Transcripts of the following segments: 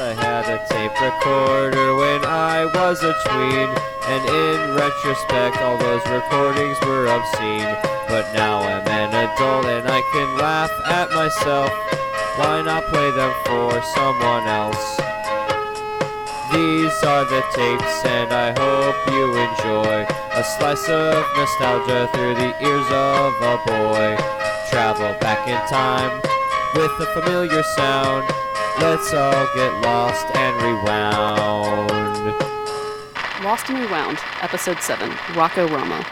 I had a tape recorder when I was a tween, and in retrospect, all those recordings were obscene. But now I'm an adult and I can laugh at myself. Why not play them for someone else? These are the tapes, and I hope you enjoy a slice of nostalgia through the ears of a boy. Travel back in time with a familiar sound. Let's all get lost and rewound. Lost and Rewound, Episode 7 Rocco Rama.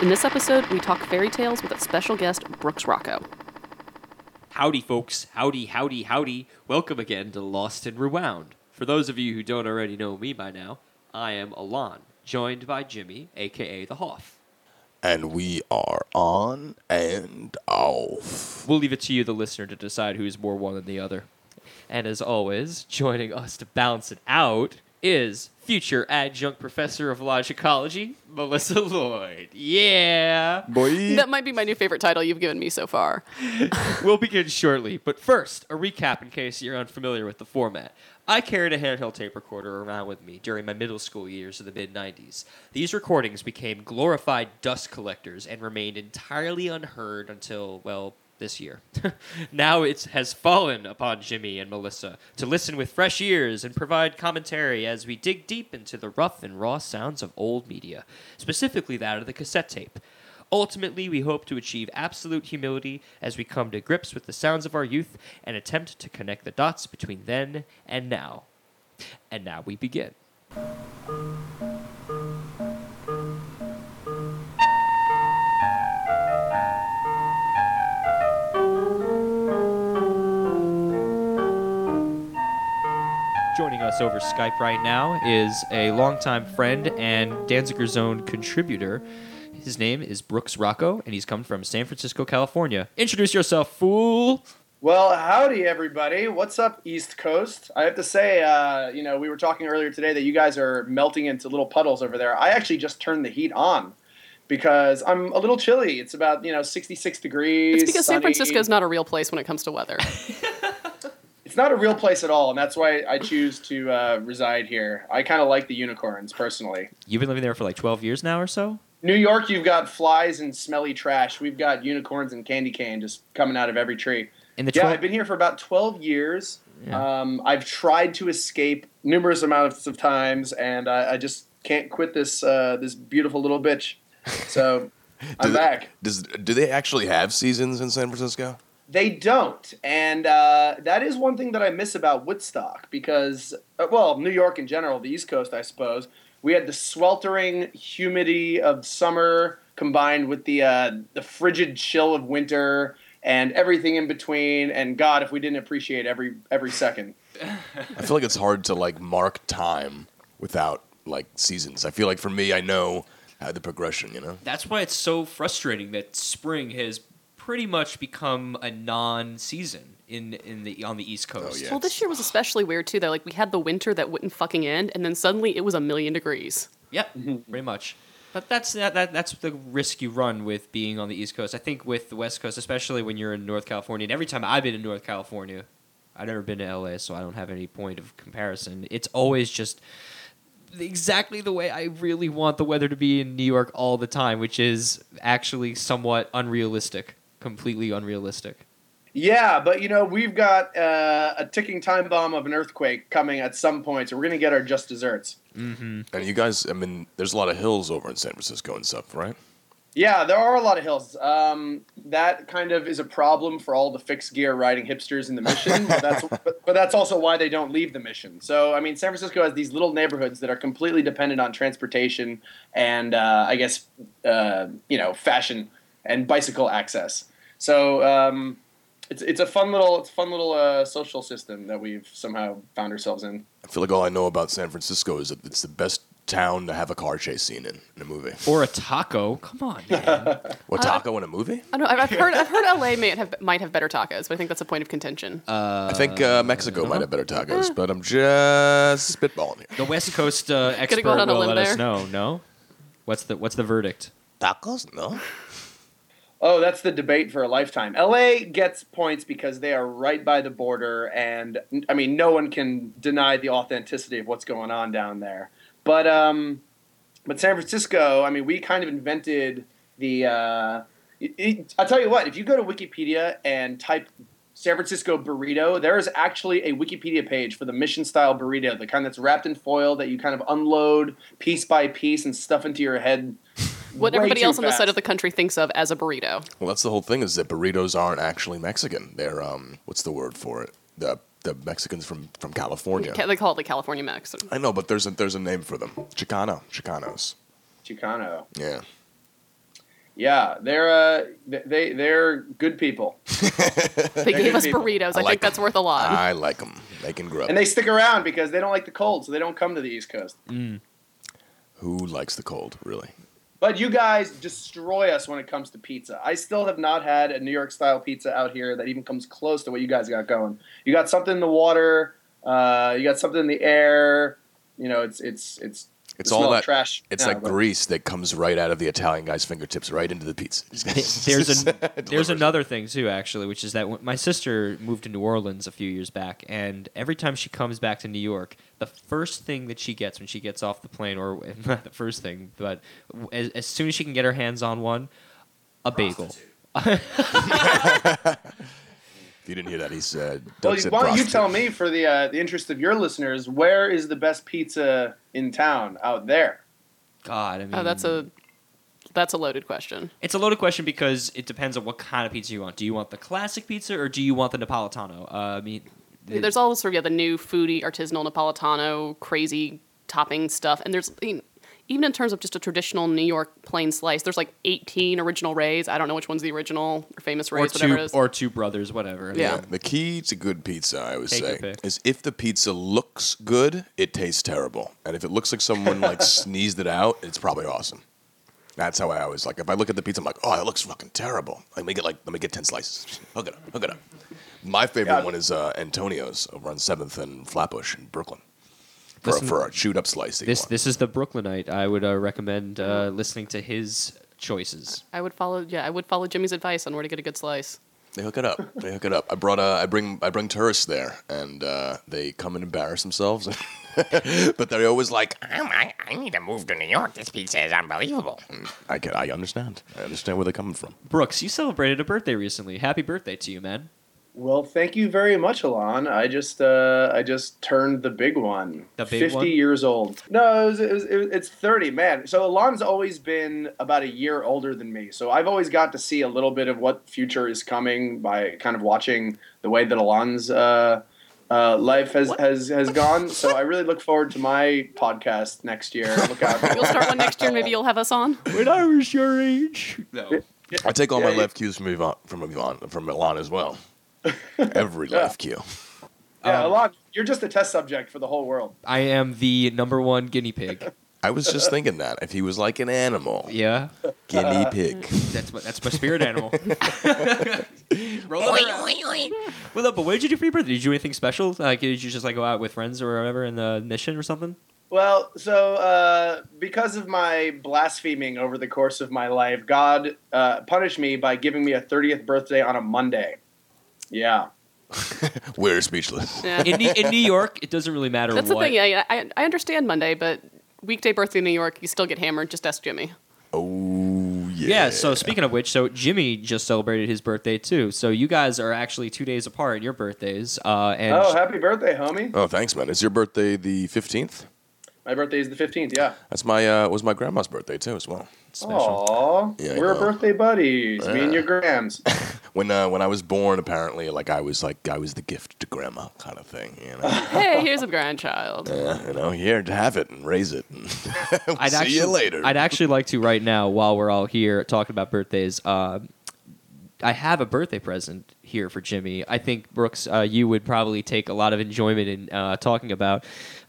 In this episode, we talk fairy tales with a special guest, Brooks Rocco. Howdy, folks. Howdy, howdy, howdy. Welcome again to Lost and Rewound. For those of you who don't already know me by now, I am Alon, joined by Jimmy, aka the Hoff. And we are on and off. We'll leave it to you, the listener, to decide who's more one than the other. And as always, joining us to balance it out is future adjunct professor of logicology, Melissa Lloyd. Yeah! Boy. That might be my new favorite title you've given me so far. We'll begin shortly, but first, a recap in case you're unfamiliar with the format. I carried a handheld tape recorder around with me during my middle school years of the mid 90s. These recordings became glorified dust collectors and remained entirely unheard until, well, this year. now it has fallen upon Jimmy and Melissa to listen with fresh ears and provide commentary as we dig deep into the rough and raw sounds of old media, specifically that of the cassette tape. Ultimately, we hope to achieve absolute humility as we come to grips with the sounds of our youth and attempt to connect the dots between then and now. And now we begin. Joining us over Skype right now is a longtime friend and Danziger Zone contributor. His name is Brooks Rocco, and he's come from San Francisco, California. Introduce yourself, fool. Well, howdy, everybody. What's up, East Coast? I have to say, uh, you know, we were talking earlier today that you guys are melting into little puddles over there. I actually just turned the heat on because I'm a little chilly. It's about, you know, 66 degrees. It's because San. Francisco is not a real place when it comes to weather. It's not a real place at all, and that's why I choose to uh, reside here. I kind of like the unicorns, personally. You've been living there for like 12 years now or so? New York, you've got flies and smelly trash. We've got unicorns and candy cane just coming out of every tree. In the Yeah, I've been here for about 12 years. Yeah. Um, I've tried to escape numerous amounts of times, and I, I just can't quit this uh, this beautiful little bitch. So I'm they- back. Does, do they actually have seasons in San Francisco? They don't, and uh, that is one thing that I miss about Woodstock because, uh, well, New York in general, the East Coast, I suppose. We had the sweltering humidity of summer combined with the uh, the frigid chill of winter and everything in between. And God, if we didn't appreciate every every second. I feel like it's hard to like mark time without like seasons. I feel like for me, I know how the progression. You know. That's why it's so frustrating that spring has pretty much become a non-season in in the on the East oh, Coast. yeah. well, this year was especially weird, too, though. Like, we had the winter that wouldn't fucking end, and then suddenly it was a million degrees. Yep, pretty much. But that's that, that that's the risk you run with being on the East Coast. I think with the West Coast, especially when you're in North California, and every time I've been in North California, I've never been to LA, so I don't have any point of comparison. It's always just exactly the way I really want the weather to be in New York all the time, which is actually somewhat unrealistic, completely unrealistic. Yeah, but you know we've got uh, a ticking time bomb of an earthquake coming at some point, so we're gonna get our just desserts. And you guys, I mean, there's a lot of hills over in San Francisco and stuff, right? Yeah, there are a lot of hills. Um, that kind of is a problem for all the fixed gear riding hipsters in the mission. but, that's, but, but that's also why they don't leave the mission. So, I mean, San Francisco has these little neighborhoods that are completely dependent on transportation and, uh, I guess, uh, you know, fashion and bicycle access. So, um, it's, it's a fun little it's a fun little uh, social system that we've somehow found ourselves in. I feel like all I know about San Francisco is that it's the best town to have a car chase scene in in a movie. Or a taco. Come on, man. What taco in a movie? I don't know. I've I've heard, I've heard LA might have, might have better tacos, but I think that's a point of contention. I think uh, Mexico Uh-huh. might have better tacos, but I'm just spitballing here. the West Coast uh, expert go out on a will limb let us there? know. No, what's the what's the verdict? Tacos? No. Oh, that's the debate for a lifetime. LA gets points because they are right by the border, and I mean, no one can deny the authenticity of what's going on down there. But um, but San Francisco, I mean, we kind of invented the. Uh, it, it, I'll tell you what. If you go to Wikipedia and type San Francisco burrito, there is actually a Wikipedia page for the mission style burrito, the kind that's wrapped in foil that you kind of unload piece by piece and stuff into your head. What everybody too else on the side of the country thinks of as a burrito. Well, that's the whole thing is that burritos aren't actually Mexican. They're um, what's the word for it? The the Mexicans from from California. Ca- They call it the California Mex. I know, but there's a there's a name for them. Chicano, Chicanos. Chicano. Yeah. Yeah, they're uh, they they're good people, They gave us people. burritos. I I, like think that's worth a lot. I like them. They can grow. and they stick around because they don't like the cold, so they don't come to the East Coast. Who likes the cold, really? But you guys destroy us when it comes to pizza. I still have not had a New York style pizza out here that even comes close to what you guys got going. You got something in the water, uh, you got something in the air. You know, it's it's it's It's the all that trash. It's now, like but- grease that comes right out of the Italian guy's fingertips, right into the pizza. there's an, there's another thing too actually which is that when my sister moved to new orleans a few years back and every time she comes back to new york the first thing that she gets when she gets off the plane or not the first thing but as, as soon as she can get her hands on one a bagel If you didn't hear that, he said. Well, why don't you tell me, for the uh, the interest of your listeners, where is the best pizza in town out there? god i mean Oh, that's a that's a loaded question. it's a loaded question because it depends on what kind of pizza you want do you want the classic pizza or do you want the napolitano uh, i mean There's also yeah the new foodie artisanal Napolitano crazy topping stuff, and there's I mean, even in terms of just a traditional New York plain slice, there's like 18 original Rays. I don't know which one's the original or famous or Rays, two whatever it is. or two brothers whatever Yeah. The key to good pizza, I would Take say, pick. is if the pizza looks good, it tastes terrible, and if it looks like someone like sneezed it out, it's probably awesome. That's how I always like. If I look at the pizza, I'm like, oh, it looks fucking terrible. Let me get like, let me get ten slices. Hook it up, hook it up. My favorite Yeah. one is uh, Antonio's over on Seventh and Flatbush in Brooklyn. For, Listen- for a shoot up slice. that this want. this is the brooklynite i would uh, recommend uh, listening to his choices I would follow yeah I would follow Jimmy's advice on where to get a good slice. They hook it up. They hook it up. I brought uh, I bring I bring tourists there, and uh, they come and embarrass themselves, but they're always like, Oh my, I need to move to New York. This pizza is unbelievable. I can I understand. I understand where they're coming from. Brooks, you celebrated a birthday recently. Happy birthday to you, man. Well, thank you very much, Alon. I just uh, I just turned the big one. The big 50 one? years old. No, it was, it was, it was, it's 30, man. So Alon's always been about a year older than me. So I've always got to see a little bit of what future is coming by kind of watching the way that Alon's uh, uh, life has, has has gone. So I really look forward to my podcast next year. Look out. You'll start one next year, and maybe you'll have us on. When I was your age. No. I take all Yeah, my you- life cues from Yvonne, from Yvonne, from Milan as well. Every Yeah. life cue. Yeah, Um, Alon, you're just a test subject for the whole world. I am the number one guinea pig. I was just thinking that if he was like an animal, Yeah, guinea pig. that's my that's my spirit animal. Roll Oi, it around. oi, oi. Well, but what did you do for your birthday? Did you do anything special? Like, did you just like go out with friends or whatever in the mission or something? Well, so uh, because of my blaspheming over the course of my life, God uh, punished me by giving me a 30th birthday on a Monday. Yeah. We're speechless. Yeah. In, New- in New York, it doesn't really matter That's the thing. Yeah, yeah. I, I understand Monday, but weekday birthday in New York, you still get hammered. Just ask Jimmy. Oh yeah. Yeah. So speaking of which, so Jimmy just celebrated his birthday too. So you guys are actually two days apart in your birthdays. Uh, and Oh, happy birthday, homie. Oh, thanks, man. Is your birthday the fifteenth? My birthday is the 15th, yeah. That's my uh, was my grandma's birthday too as well. special. Aw, Yeah, we're birthday buddies. Me and your grams. When uh, when I was born, apparently, like I was like I was the gift to grandma kind of thing. You know, Hey, here's a grandchild. yeah, you know, here to have it and raise it. And we'll I'd see actually, you later. I'd actually like to right now, while we're all here talking about birthdays. Uh, I have a birthday present here for Jimmy. I think Brooks, uh, you would probably take a lot of enjoyment in uh, talking about.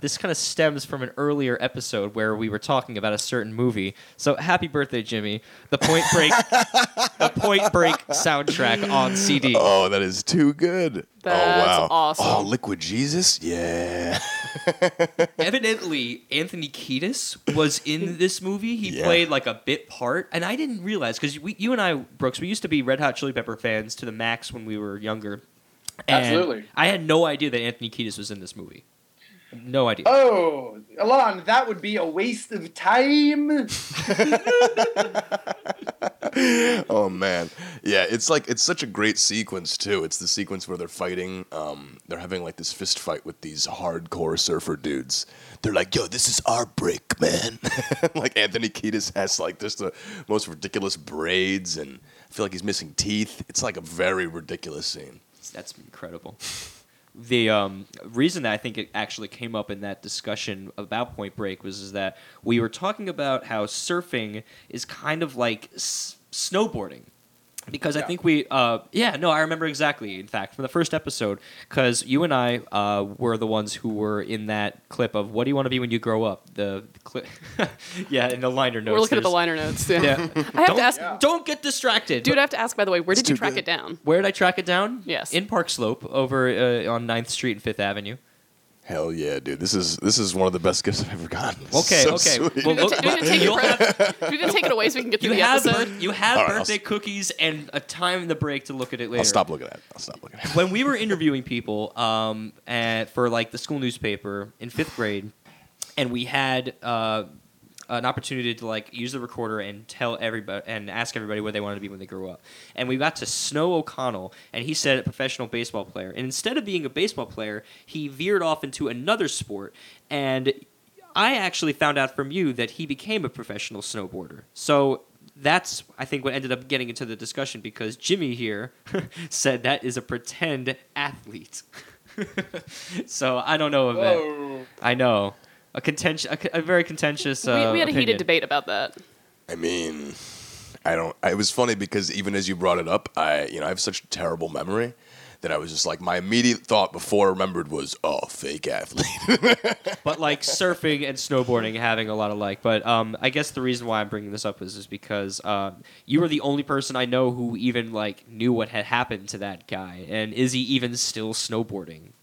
This kind of stems from an earlier episode where we were talking about a certain movie. So happy birthday, Jimmy! The Point Break, the Point Break soundtrack on CD. Oh, that is too good. Oh, That's oh wow. awesome. Oh, Liquid Jesus. Yeah. Evidently, Anthony Kiedis was in this movie. He Yeah. played like a bit part, and I didn't realize because you and I, Brooks, we used to be Red Hot Chili Pepper fans to the max when we were younger. And Absolutely. I had no idea that Anthony Kiedis was in this movie. No idea. Oh, Alon, that would be a waste of time. oh man, yeah. It's like it's such a great sequence too. It's the sequence where they're fighting. Um, they're having like this fist fight with these hardcore surfer dudes. They're like, "Yo, this is our break, man." like Anthony Kiedis has like just the most ridiculous braids, and I feel like he's missing teeth. It's like a very ridiculous scene. That's incredible. The um, reason that I think it actually came up in that discussion about Point Break was is that we were talking about how surfing is kind of like s- snowboarding. Because I think we, uh, yeah, no, I remember exactly. In fact, from the first episode, because you and I uh, were the ones who were in that clip of "What do you want to be when you grow up?" The, the clip, yeah, in the liner notes. We're looking at the liner notes. Yeah. Yeah, I have don't, to ask, Yeah. don't get distracted, dude. I have to ask. By the way, where did you track good. it down? where did I track it down? Yes. In Park Slope over uh, on 9th Street and 5th Avenue. Hell yeah, dude! This is this is one of the best gifts I've ever gotten. Okay, So okay. sweet. Well, Do we look, do we need to take it you'll pre- have, do we need to take it away so we can get you through the have, episode? birth- you have All right, I'll birthday cookies and a time in the break to look at it later. I'll stop looking at. it. I'll stop looking at. it. When we were interviewing people um, at, for like the school newspaper in fifth grade, and we had uh, an opportunity to like use the recorder and tell everybody and ask everybody what they wanted to be when they grew up. And we got to Snow O'Connell, and he said a professional baseball player. And instead of being a baseball player, he veered off into another sport. And I actually found out from you that he became a professional snowboarder. So that's I think what ended up getting into the discussion because Jimmy here said that is a pretend athlete. so I don't know if that. I know a contentious, a, a very contentious. Uh, we, we had a heated debate about that. I mean, I don't. It was funny because even as you brought it up, I you know I have such a terrible memory that I was just like my immediate thought before I remembered was oh fake athlete. but like surfing and snowboarding having a lot of like. But um, I guess the reason why I'm bringing this up is is because um, you were the only person I know who even like knew what had happened to that guy, and is he even still snowboarding?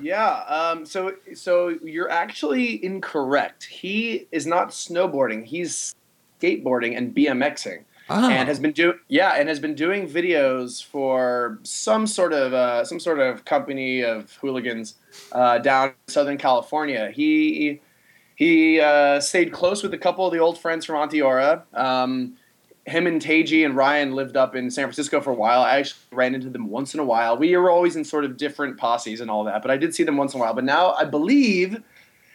Yeah. Um, so so you're actually incorrect. He is not snowboarding. He's skateboarding and BMXing, and has been do yeah, and has been doing videos for some sort of uh, some sort of company of hooligans uh, down in Southern California. He he uh, stayed close with a couple of the old friends from Onteora. Um, him and Teji and Ryan lived up in San Francisco for a while. I actually ran into them once in a while. We were always in sort of different posses and all that, but I did see them once in a while. But now I believe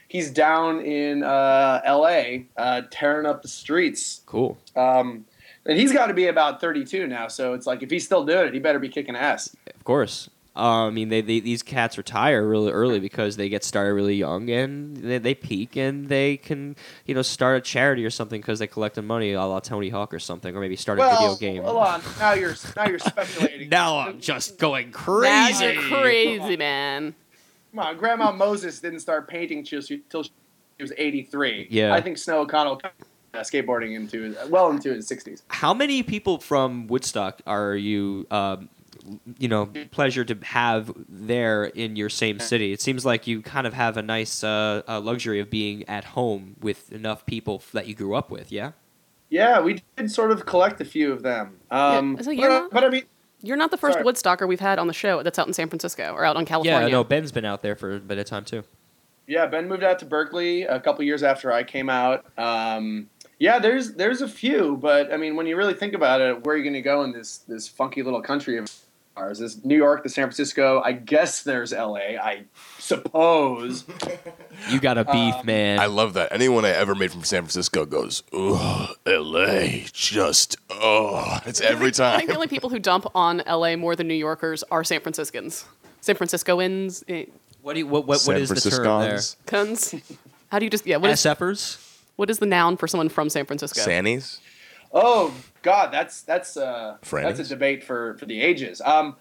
he's down in uh, L.A. Uh, tearing up the streets. Cool. Um, and he's got to be about 32 now, so it's like if he's still doing it, he better be kicking ass. Of course. Uh, I mean, they, they these cats retire really early because they get started really young and they, they peak and they can you know start a charity or something because they collected money a la Tony Hawk or something or maybe start a video game. hold on. Now you're now you're speculating. Now I'm just going Now crazy. you're crazy, man. Come on, Grandma Moses didn't start painting till she, till she was 83. Yeah. I think Snow O'Connell uh, skateboarding into well into his 60s. How many people from Woodstock are you, um, you know, pleasure to have there in your same city? It seems like you kind of have a nice uh, uh, luxury of being at home with enough people that you grew up with. Yeah. Yeah, we did sort of collect a few of them. Um, Yeah, so but, you're not- but I mean, You're not the first Sorry. Woodstocker we've had on the show that's out in San Francisco or out on California. Yeah. No, Ben's been out there for a bit of time too. yeah, Ben moved out to Berkeley a couple years after I came out. Um, yeah, there's there's a few, but I mean, when you really think about it, where are you going to go in this this funky little country of ours? Is New York, to San Francisco? I guess there's L.A. I suppose. You got a beef, Um, man. I love that. Anyone I ever made from San Francisco goes, "Ugh, L.A. Just oh, it's every time. I time." think the only people who dump on LA more than New Yorkers are San Franciscans. San Franciscoans, eh, what do you, what what, what San is the term there? Franciscons, cunts. How do you just yeah? What is SFers. what is the noun for someone from San Francisco? Sannies. Oh God, that's that's uh, that's a debate for for the ages. Um,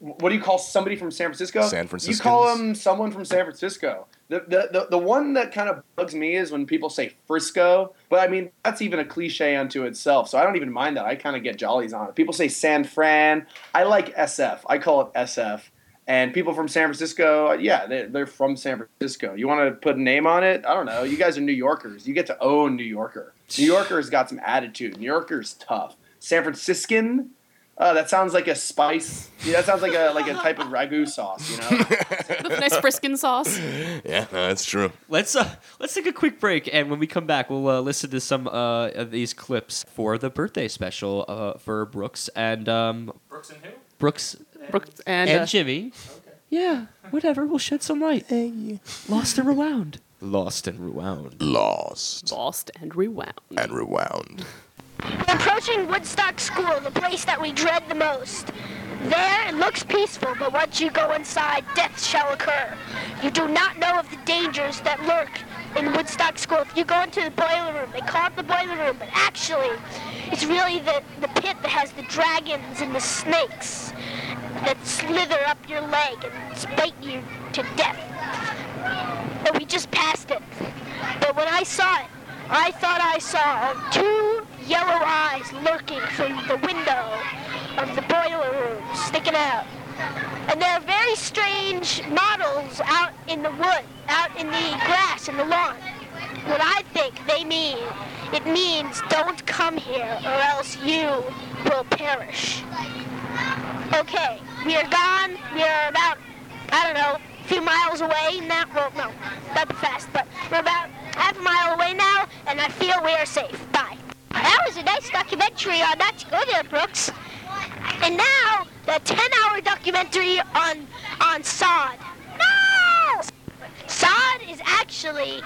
What do you call somebody from San Francisco? San Francisco. You call them someone from San Francisco. The, the, the, the one that kind of bugs me is when people say Frisco, but I mean, that's even a cliche unto itself, so I don't even mind that. I kind of get jollies on it. People say San Fran. I like SF. I call it SF. And people from San Francisco, yeah, they're, they're from San Francisco. You want to put a name on it? I don't know. You guys are New Yorkers. You get to own New Yorker. New Yorker's got some attitude. New Yorker's tough. San Franciscan, uh, that sounds like a spice. Yeah, that sounds like a like a type of ragu sauce. You know. With nice Friskin sauce. Yeah, no, that's true. Let's uh, let's take a quick break, and when we come back, we'll uh, listen to some uh, of these clips for the birthday special uh, for Brooks and um, Brooks and who? Brooks Brooks and, and uh, Jimmy. Yeah, whatever. We'll shed some light. Lost and rewound. Lost and rewound. Lost Lost and Rewound. and rewound. We're approaching Woodstock School, the place that we dread the most. There, it looks peaceful, but once you go inside, death shall occur. You do not know of the dangers that lurk in Woodstock School. If you go into the boiler room, they call it the boiler room, but actually, it's really the, the pit that has the dragons and the snakes that slither up your leg and bite you to death. And we just passed it. But when I saw it, I thought I saw two yellow eyes lurking from the window of the boiler room, sticking out. And there are very strange models out in the wood, out in the grass, in the lawn. What I think they mean, it means don't come here or else you will perish. Okay, we are gone. We are about, I don't know, few miles away now. Well, no, that'd be fast, but we're about half a mile away now, and I feel we are safe. Bye. That was a nice documentary on not to go there, Brooks. And now, the 10-hour documentary on on sod. No! Sod is actually.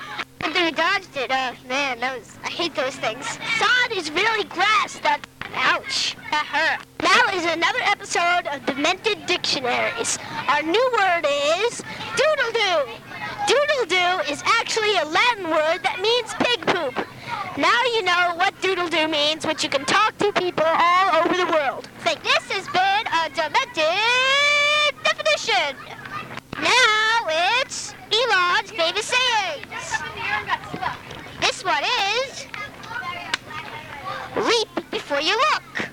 They dodged it. Uh, man. I hate those things. Sod is really grass that. Ouch. That hurt. Now is another episode of Demented Dictionaries. Our new word is doodle-doo. Doodle-doo is actually a Latin word that means pig poop. Now you know what doodle-doo means, which you can talk to people all over the world. Think this has been a demented definition. Now it's Alon's famous sayings. This one is leap before you look.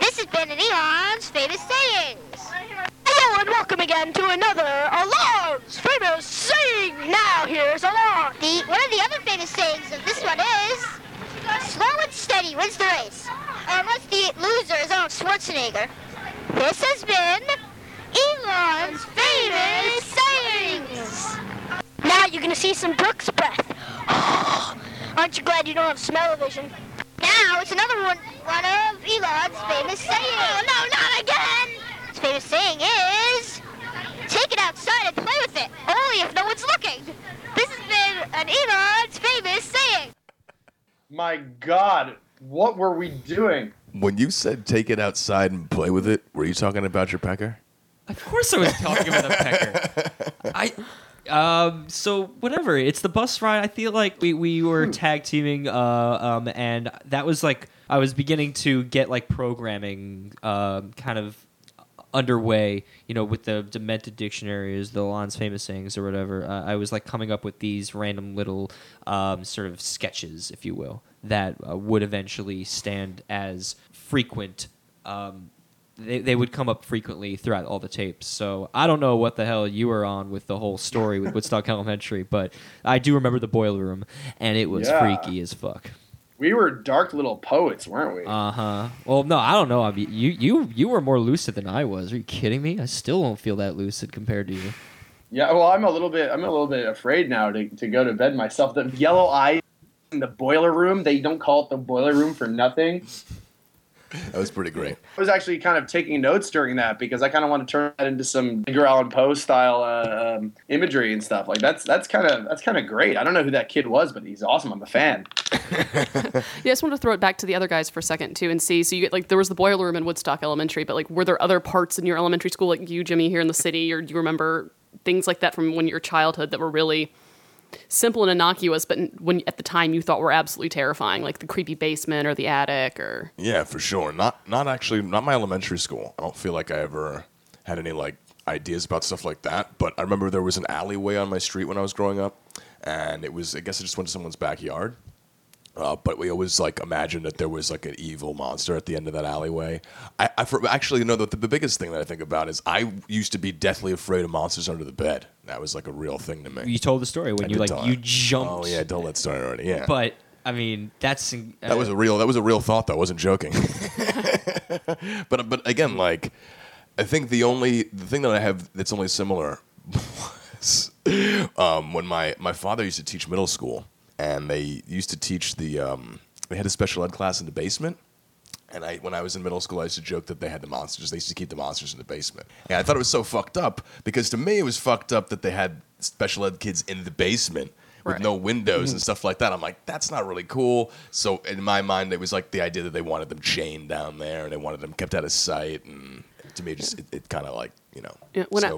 This has been Alon's famous sayings. Hello and welcome again to another Alon's famous saying. Now here's Alon. The one of the other famous sayings of this one is slow and steady wins the race. Unless the loser is Arnold Schwarzenegger. This has been Alon's famous sayings. Now you're gonna see some Brooks breath. Aren't you glad you don't have smell-o-vision? Now it's another one, one of Alon's famous sayings. Oh, no, not again! His famous saying is, take it outside and play with it, only if no one's looking. This has been an Alon's famous saying. My God, what were we doing? When you said take it outside and play with it, were you talking about your pecker? Of course, I was talking about a pecker. I. Um, so whatever, it's the bus ride. I feel like we, we were tag teaming, uh, um, and that was like I was beginning to get like programming, um, kind of underway. You know, with the demented dictionaries, the Lon's famous sayings, or whatever. Uh, I was like coming up with these random little, um, sort of sketches, if you will, that uh, would eventually stand as frequent. Um, they, they would come up frequently throughout all the tapes. So I don't know what the hell you were on with the whole story with Woodstock Elementary, but I do remember the boiler room, and it was Yeah. freaky as fuck. We were dark little poets, weren't we? Uh huh. Well, no, I don't know. I mean, you you you were more lucid than I was. Are you kidding me? I still don't feel that lucid compared to you. Yeah, well, I'm a little bit, I'm a little bit afraid now to, to go to bed myself. The yellow eyes in the boiler room, they don't call it the boiler room for nothing. That was pretty great. I was actually kind of taking notes during that because I kind of want to turn that into some Edgar Allan Poe style uh, um, imagery and stuff. Like that's that's kind of that's kind of great. I don't know who that kid was, but he's awesome. I'm a fan. Yeah, I just wanted to throw it back to the other guys for a second too and see. So you get like there was the boiler room in Woodstock Elementary, but like were there other parts in your elementary school like you, Jimmy, here in the city, or do you remember things like that from when your childhood that were really simple and innocuous, but when at the time you thought were absolutely terrifying, like the creepy basement or the attic or Yeah, for sure. Not not actually not my elementary school. I don't feel like I ever had any like ideas about stuff like that. But I remember there was an alleyway on my street when I was growing up, and it was I guess I just went to someone's backyard. Uh, but we always like imagined that there was like an evil monster at the end of that alleyway. I, I for, actually know that the, the biggest thing that I think about is I used to be deathly afraid of monsters under the bed. That was like a real thing to me. You told the story when I you did like tell you it. jumped. Oh yeah, don't let story already. Yeah, But I mean, that's uh, that was a real that was a real thought though. I wasn't joking. but but again, like I think the only the thing that I have that's only similar was um, when my my father used to teach middle school, and they used to teach the um, they had a special ed class in the basement. And I, when I was in middle school, I used to joke that they had the monsters. They used to keep the monsters in the basement. And I thought it was so fucked up because to me it was fucked up that they had special ed kids in the basement with Right. no windows and stuff like that. I'm like, that's not really cool. So in my mind, it was like the idea that they wanted them chained down there and they wanted them kept out of sight. And to me, it just it, it kind of like you know Yeah, when I-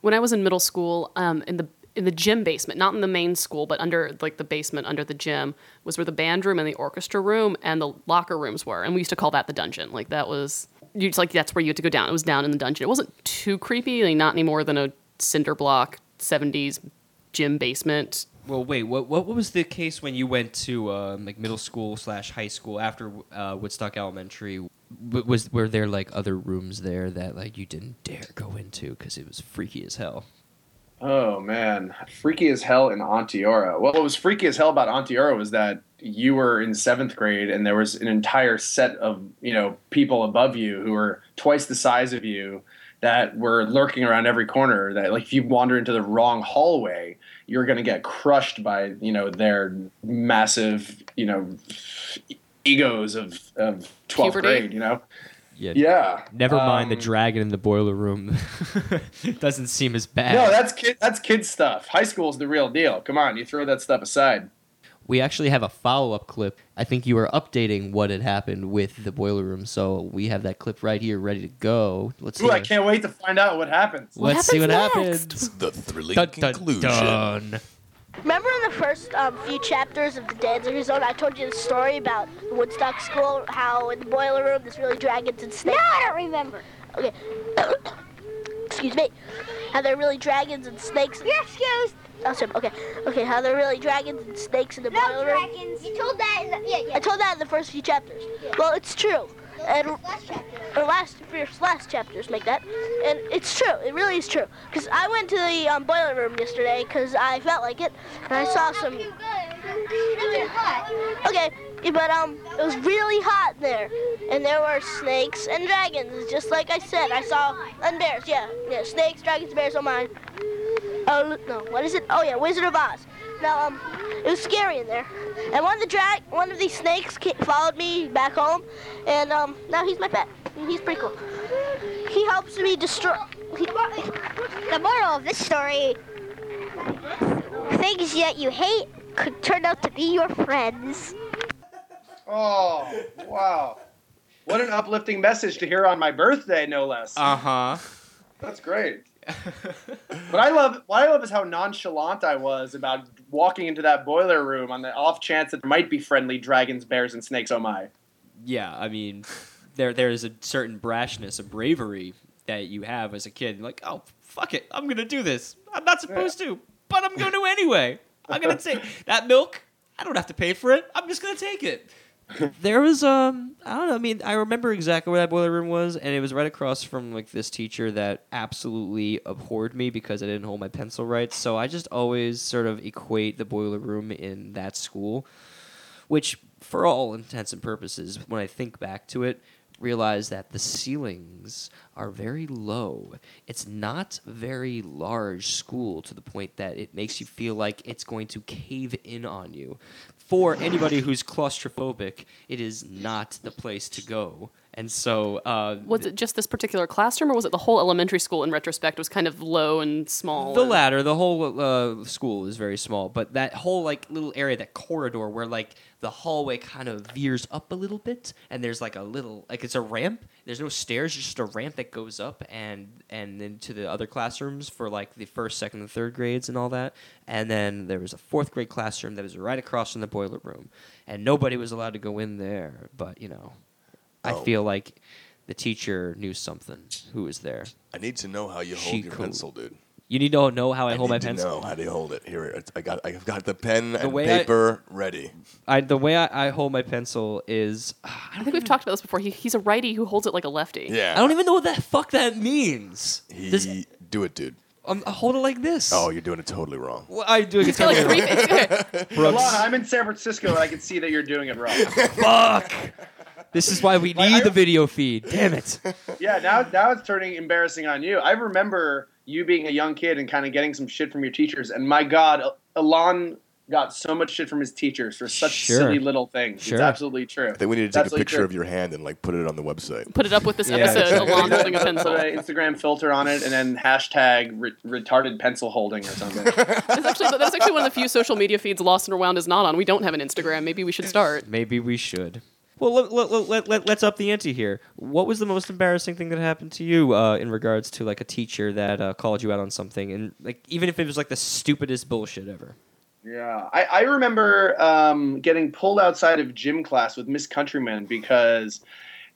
when I was in middle school, um, in the in the gym basement, not in the main school, but under like the basement under the gym was where the band room and the orchestra room and the locker rooms were, and we used to call that the dungeon. Like that was you just like that's where you had to go down. It was down in the dungeon. It wasn't too creepy, like not any more than a cinder block '70s gym basement. Well, wait. What, what was the case when you went to um, like middle school slash high school after uh, Woodstock Elementary? Was were there like other rooms there that like you didn't dare go into because it was freaky as hell? Oh man, freaky as hell in Onteora. Well, what was freaky as hell about Onteora was that you were in seventh grade and there was an entire set of you know people above you who were twice the size of you that were lurking around every corner. That like if you wander into the wrong hallway, you're going to get crushed by you know their massive you know egos of of twelfth grade. You know, Yeah. yeah. Never mind the Um, dragon in the boiler room. Doesn't seem as bad. No, that's kid. That's kid stuff. High school is the real deal. Come on, you throw that stuff aside. we actually have a follow up clip. I think you were updating what had happened with the boiler room, so we have that clip right here, ready to go. Let's see. Ooh, I can't wait to find out what happens. What Let's see what happens happens. The thrilling Dun, dun, conclusion. dun. Remember in the first um, few chapters of the Danziger Zone, I told you the story about the Woodstock School, how in the boiler room there's really dragons and snakes. No, I don't remember. Okay. Excuse me. How they're really dragons and snakes. You're excused. Oh, sorry. Okay. Okay. How they're really dragons and snakes in the boiler room. No dragons. You told that in the, yeah, yeah. I told that in the first few chapters. Well, it's true. And last or last first last chapters make that, and it's true. It really is true. Cause I went to the um, boiler room yesterday because I felt like it, and I saw some. Okay, but um, it was really hot there, and there were snakes and dragons, just like I said. I saw and bears. Yeah, yeah, snakes, dragons, bears. Oh mine. Oh no, what is it? Oh yeah, Wizard of Oz. Now um, it was scary in there, and one of the drag, one of these snakes ca- followed me back home, and um, now he's my pet. He's pretty cool. He helps me destroy. He, The moral of this story things that you hate could turn out to be your friends. Oh, wow. What an uplifting message to hear on my birthday, no less. Uh huh. That's great. What I love, what I love is how nonchalant I was about walking into that boiler room on the off chance that there might be friendly dragons, bears, and snakes. Oh my! Yeah, I mean, there there is a certain brashness, a bravery that you have as a kid. Like, oh fuck it, I'm gonna do this. I'm not supposed to, but I'm gonna do anyway. I'm gonna take that milk. I don't have to pay for it. I'm just gonna take it. There was um I don't know. I mean, I remember exactly where that boiler room was, and it was right across from like this teacher that absolutely abhorred me because I didn't hold my pencil right. So I just always sort of equate the boiler room in that school which for all intents and purposes when i think back to it realize that the ceilings are very low it's not very large school to the point that it makes you feel like it's going to cave in on you for anybody who's claustrophobic it is not the place to go and so uh, Was it just this particular classroom, or was it the whole elementary school? In retrospect, was kind of low and small. The latter, the whole uh, school is very small, but that whole like little area, that corridor where like the hallway kind of veers up a little bit, and there's like a little like it's a ramp. There's no stairs, just a ramp that goes up and and then to the other classrooms for like the first, second, and third grades and all that. And then there was a fourth grade classroom that was right across from the boiler room, and nobody was allowed to go in there. But you know, I Oh. feel like the teacher knew something. Who was there? I need to know how you hold She your cool. pencil, dude. You need to know how I, I hold my need to pencil. know how do you hold it. Here, I got I've got the pen and way I- paper ready. I, the way I, I hold my pencil is I don't think we've talked about this before. He, he's a righty who holds it like a lefty. Yeah, I don't even know what the fuck that means. He Does- do it, dude. um, I hold it like this. Oh, you're doing it totally wrong. Well, I do it He's got like three fingers. Hold on, I'm in San Francisco and I can see that you're doing it wrong. Fuck. This is why we need I- the video feed. Damn it. yeah, now now it's turning embarrassing on you. I remember you being a young kid and kind of getting some shit from your teachers, and my God, uh, Alon got so much shit from his teachers for such Sure. silly little things. Sure. It's absolutely true. I think we need to take a picture true. of your hand and like put it on the website. Put it up with this Yeah, episode. exactly. Alon holding a Put pencil. an Instagram filter on it, and then hashtag re- retarded pencil holding or something. That's actually, that's actually one of the few social media feeds Lost and Rewound is not on. We don't have an Instagram. Maybe we should start. Maybe we should. Well, let, let, let, let, let's up the ante here. What was the most embarrassing thing that happened to you uh, in regards to like a teacher that uh, called you out on something, and like even if it was like the stupidest bullshit ever? Yeah, I, I remember um, getting pulled outside of gym class with Miss Countryman because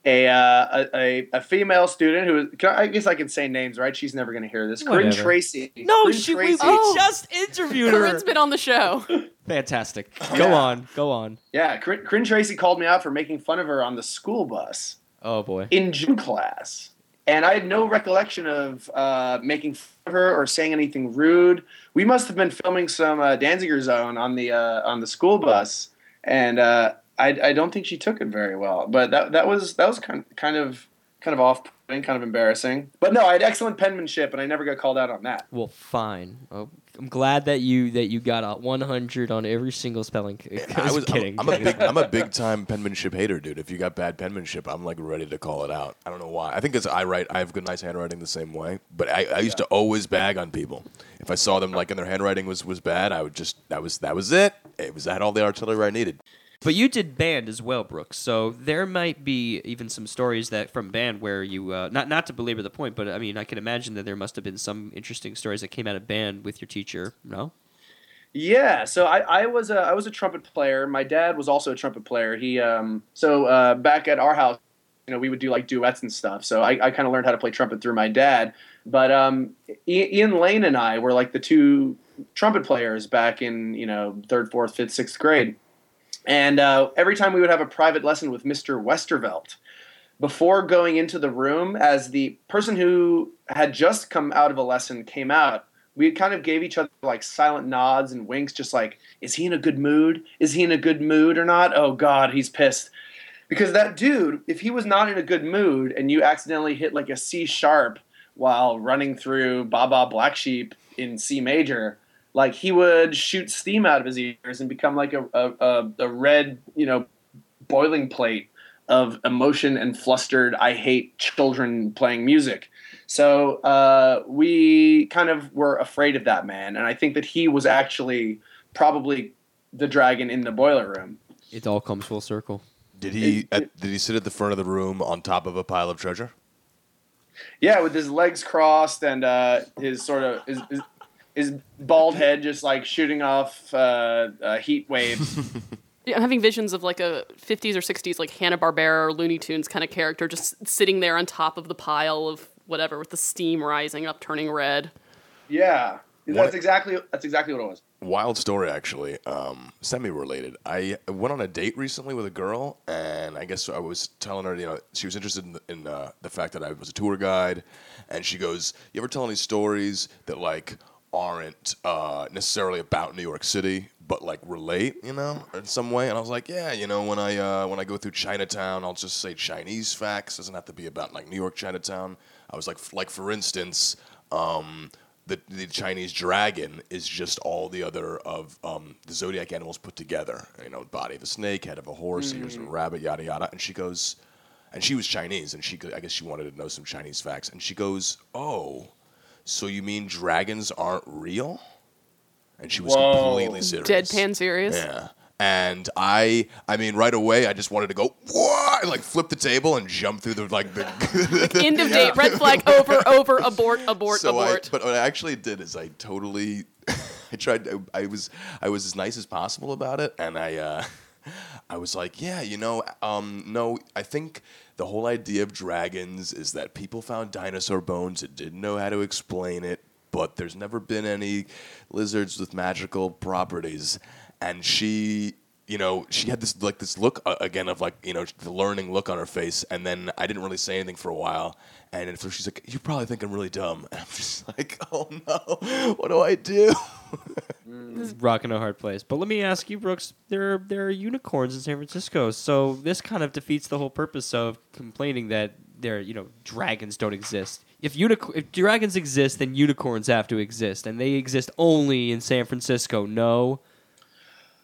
a uh, a, a, a female student who I I guess I can say names, right? She's never going to hear this. Corinne Whatever. Tracy. No, Corinne she, we, we Oh. just interviewed her. Corinne's been on the show. Fantastic. Go Yeah. on, go on. Yeah, Corinne, Corinne Tracy called me out for making fun of her on the school bus Oh boy. in gym class. And I had no recollection of uh, making fun of her or saying anything rude. We must have been filming some uh, Danziger Zone on the uh, on the school bus, and uh, I, I don't think she took it very well. But that that was that was kind kind of kind of off putting, kind of embarrassing. But no, I had excellent penmanship, and I never got called out on that. Well, fine. Oh, I'm glad that you that you got a 100 on every single spelling. I was I'm- kidding. I'm, a big I'm a big time penmanship hater, dude. If you got bad penmanship, I'm like ready to call it out. I don't know why. I think it's I write. I have good nice handwriting the same way. But I, I used to always bag on people. If I saw them like and their handwriting was was bad, I would just that was that was it. It was that all the artillery I needed. But you did band as well, Brooks. So there might be even some stories that from band where you uh, not not to belabor the point, but I mean I can imagine that there must have been some interesting stories that came out of band with your teacher. No. Yeah, so I, I was a I was a trumpet player. My dad was also a trumpet player. He um so uh, back at our house, you know, we would do like duets and stuff. So I, I kind of learned how to play trumpet through my dad. But um, Ian Lane and I were like the two trumpet players back in you know third, fourth, fifth, sixth grade. And uh, every time we would have a private lesson with Mr. Westervelt, before going into the room, as the person who had just come out of a lesson came out, we kind of gave each other like silent nods and winks, just like, is he in a good mood? Is he in a good mood or not? Oh God, he's pissed. Because that dude, if he was not in a good mood and you accidentally hit like a C sharp while running through Baba Black Sheep in C major, like he would shoot steam out of his ears and become like a, a, a, a red, you know, boiling plate of emotion and flustered, I hate children playing music. So uh, we kind of were afraid of that man. And I think that he was actually probably the dragon in the boiler room. It all comes full circle. Did he at, did he sit at the front of the room on top of a pile of treasure? Yeah, with his legs crossed and uh, his sort of his, his, his bald head just like shooting off uh, uh, heat waves. Yeah, I'm having visions of like a 50s or 60s like Hanna Barbera or Looney Tunes kind of character just sitting there on top of the pile of whatever with the steam rising up, turning red. yeah, What- that's exactly that's exactly what it was. Wild story, actually. Um, semi-related. I went on a date recently with a girl, and I guess I was telling her, you know, she was interested in, in uh, the fact that I was a tour guide, and she goes, "You ever tell any stories that like aren't uh, necessarily about New York City, but like relate, you know, in some way?" And I was like, "Yeah, you know, when I uh, when I go through Chinatown, I'll just say Chinese facts. Doesn't have to be about like New York Chinatown." I was like, like for instance. Um, the, the Chinese dragon is just all the other of um, the zodiac animals put together. You know, body of a snake, head of a horse, ears of a rabbit, yada yada. And she goes, and she was Chinese, and she I guess she wanted to know some Chinese facts. And she goes, "Oh, so you mean dragons aren't real?" And she was Whoa. completely serious. Deadpan serious. Yeah. And I, I mean, right away, I just wanted to go, what? And, like flip the table and jump through the like the. End of date, red flag over, over, abort, abort, so abort. I, but what I actually did is I totally, I tried. I, I was I was as nice as possible about it, and I uh, I was like, yeah, you know, um, no, I think the whole idea of dragons is that people found dinosaur bones and didn't know how to explain it, but there's never been any lizards with magical properties. And she, you know, she had this like this look uh, again of like you know the learning look on her face, and then I didn't really say anything for a while. And she's like, "You probably think I'm really dumb," and I'm just like, "Oh no, what do I do?" rocking a hard place. But let me ask you, Brooks. There are there are unicorns in San Francisco, so this kind of defeats the whole purpose of complaining that there you know dragons don't exist. If unic- if dragons exist, then unicorns have to exist, and they exist only in San Francisco. No,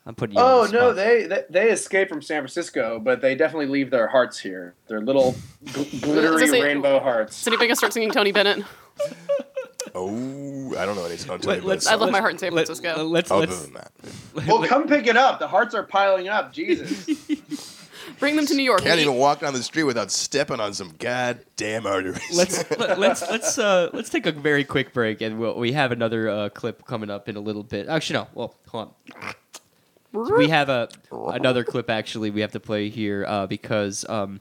I'm putting you. Oh the no, spot. they, they they escape from San Francisco, but they definitely leave their hearts here. Their little gl- glittery Does rainbow hearts. Is anybody gonna start singing Tony Bennett? oh, I don't know any. Don't tell Let- me let's- I love my heart in San Let- Francisco. let's Other let's than that, Well, come pick it up. The hearts are piling up. Jesus. Bring them to New York. can't We- even walk down the street without stepping on some goddamn arteries. let's let, let's let's uh let's take a very quick break, and we'll, we have another uh, clip coming up in a little bit. Actually, no. Well, hold on. We have a another clip actually we have to play here uh, because um,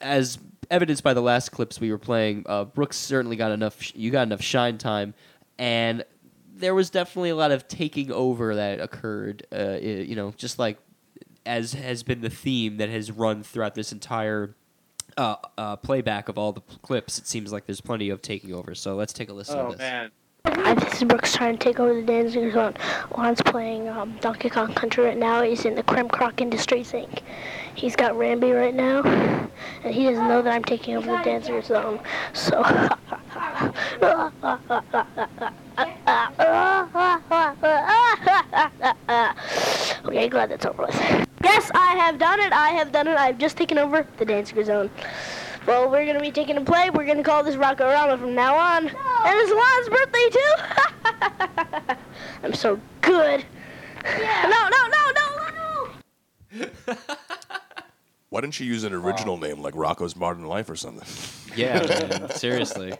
as evidenced by the last clips we were playing, uh, Brooks certainly got enough. sh- You got enough shine time, and there was definitely a lot of taking over that occurred. Uh, you know, just like as has been the theme that has run throughout this entire. Uh, uh, playback of all the clips. It seems like there's plenty of taking over. So let's take a listen to Oh this. man. Hi, this is Brooks trying to take over the dancing zone. Alon's playing um, Donkey Kong Country right now. He's in the Kremkroc Industries Inc. He's got Rambi right now, and he doesn't know that I'm taking over the dancing zone. So. okay, glad that's over with. Yes, I have done it. I have done it. I've just taken over the dancing zone. Well, we're gonna be taking a play. We're gonna call this Rocco Rama from now on. And it's Juan's birthday too. I'm so good. No, no, no, no, no. Why didn't you use an original name like Rocco's Modern Life or something? Yeah, man, seriously.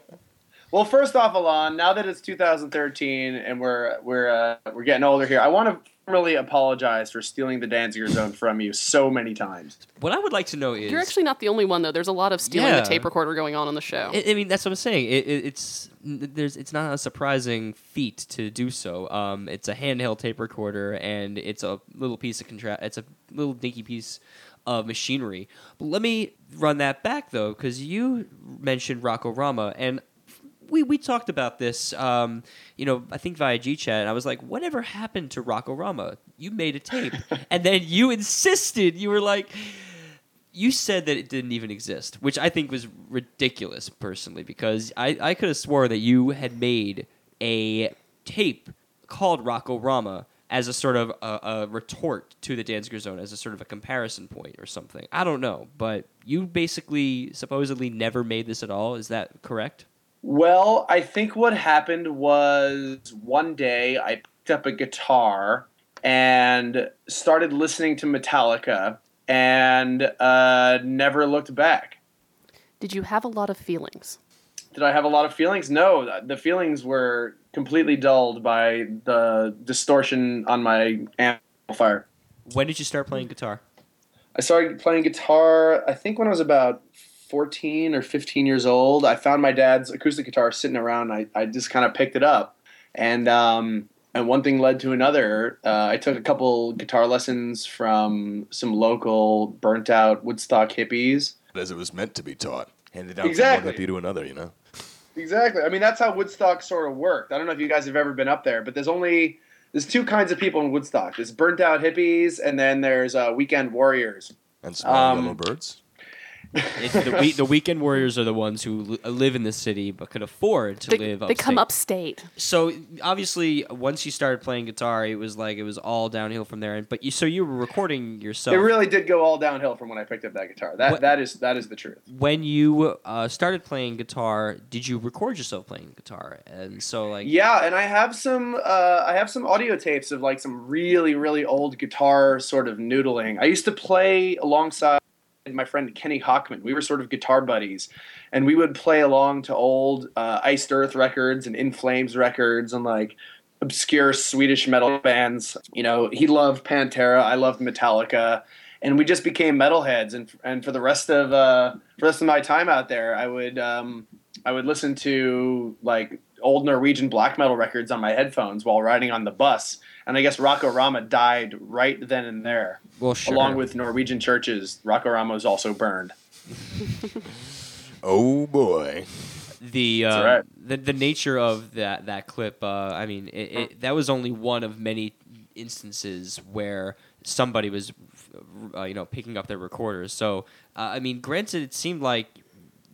Well, first off, Alon, now that it's 2013 and we're we're uh, we're getting older here, I want to formally apologize for stealing the Danziger Zone from you so many times. What I would like to know is You're actually not the only one though. There's a lot of stealing Yeah. the tape recorder going on on the show. I, I mean, that's what I'm saying. It, it, it's there's it's not a surprising feat to do so. Um, it's a handheld tape recorder, and it's a little piece of contra- It's a little dinky piece of machinery. But let me run that back though, because you mentioned Rocco Rama, and we we talked about this. Um, you know, I think via G chat, and I was like, whatever happened to Rocco Rama? You made a tape, and then you insisted. You were like you said that it didn't even exist, which I think was ridiculous personally, because I, I could have swore that you had made a tape called Rocco Rama as a sort of a, a retort to the Danziger Zone, as a sort of a comparison point or something. I don't know, but you basically supposedly never made this at all. Is that correct? Well, I think what happened was one day I picked up a guitar and started listening to Metallica and uh, never looked back. Did you have a lot of feelings? Did I have a lot of feelings? No, the feelings were completely dulled by the distortion on my amplifier. When did you start playing guitar? I started playing guitar, I think when I was about 14 or 15 years old. I found my dad's acoustic guitar sitting around. I, I just kind of picked it up. And, um, and one thing led to another. Uh, I took a couple guitar lessons from some local burnt out Woodstock hippies. As it was meant to be taught, handed down Exactly. from one hippie to another. You know. Exactly. I mean, that's how Woodstock sort of worked. I don't know if you guys have ever been up there, but there's only there's two kinds of people in Woodstock. There's burnt out hippies, and then there's uh, weekend warriors. And small Um, yellow birds. It's the, we- the weekend warriors are the ones who li- live in the city but could afford to They, live. they come upstate. upstate. So obviously, once you started playing guitar, it was like it was all downhill from there. And but you, so you were recording yourself. It really did go all downhill from when I picked up that guitar. That What- that is that is the truth. when you uh, started playing guitar, did you record yourself playing guitar? And so, like, Yeah, and I have some uh, I have some audio tapes of like some really really old guitar sort of noodling. I used to play alongside my friend Kenny Hockman. We were sort of guitar buddies, and we would play along to old uh, Iced Earth records and In Flames records and like obscure Swedish metal bands. You know, he loved Pantera, I loved Metallica. and we just became metalheads. And and for the rest of uh, for the rest of my time out there, I would um, I would listen to like old Norwegian black metal records on my headphones while riding on the bus. And I guess Rocco Rama died right then and there. Well, sure. Along with Norwegian churches, Rocco Rama was also burned. Oh boy. the uh, right. the the nature of that that clip. Uh, I mean, it, it, that was only one of many instances where somebody was, uh, you know, picking up their recorders. So, uh, I mean, granted, it seemed like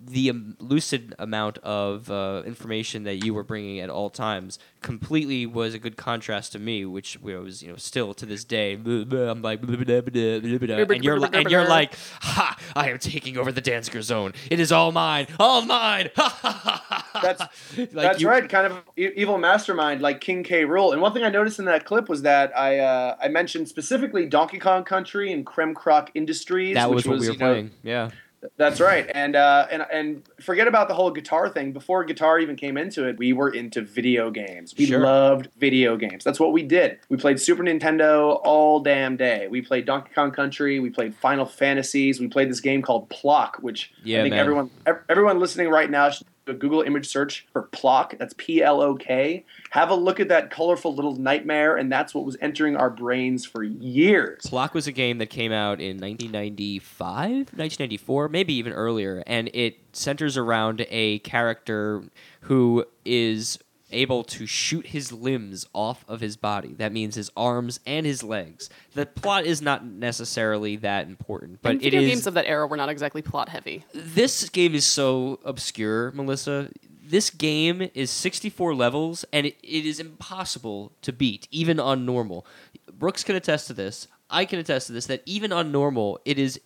the um, lucid amount of uh, information that you were bringing at all times completely was a good contrast to me, which was you know still to this day. I'm like, and you're like, and you're like, ha! I am taking over the Danziger zone. It is all mine, all mine. That's Like that's you- right, kind of evil mastermind like King K. Rool. And one thing I noticed in that clip was that I uh, I mentioned specifically Donkey Kong Country and Kremkroc Industries. That which was what we were you know, playing. Yeah. That's right, and uh, and and forget about the whole guitar thing. Before guitar even came into it, we were into video games. We Sure. loved video games. That's what we did. We played Super Nintendo all damn day. We played Donkey Kong Country. We played Final Fantasies. We played this game called Plok, which Yeah, I think man. everyone everyone listening right now should a Google image search for Plok. That's P L O K. Have a look at that colorful little nightmare, and that's what was entering our brains for years. Plok was a game that came out in 1995, 1994, maybe even earlier, and it centers around a character who is able to shoot his limbs off of his body. That means his arms and his legs. The plot is not necessarily that important, but and video is games of that era were not exactly plot heavy. this game is so obscure, Melissa. This game is 64 levels, and it, it is impossible to beat, even on normal. Brooks can attest to this. I can attest to this, that even on normal, it is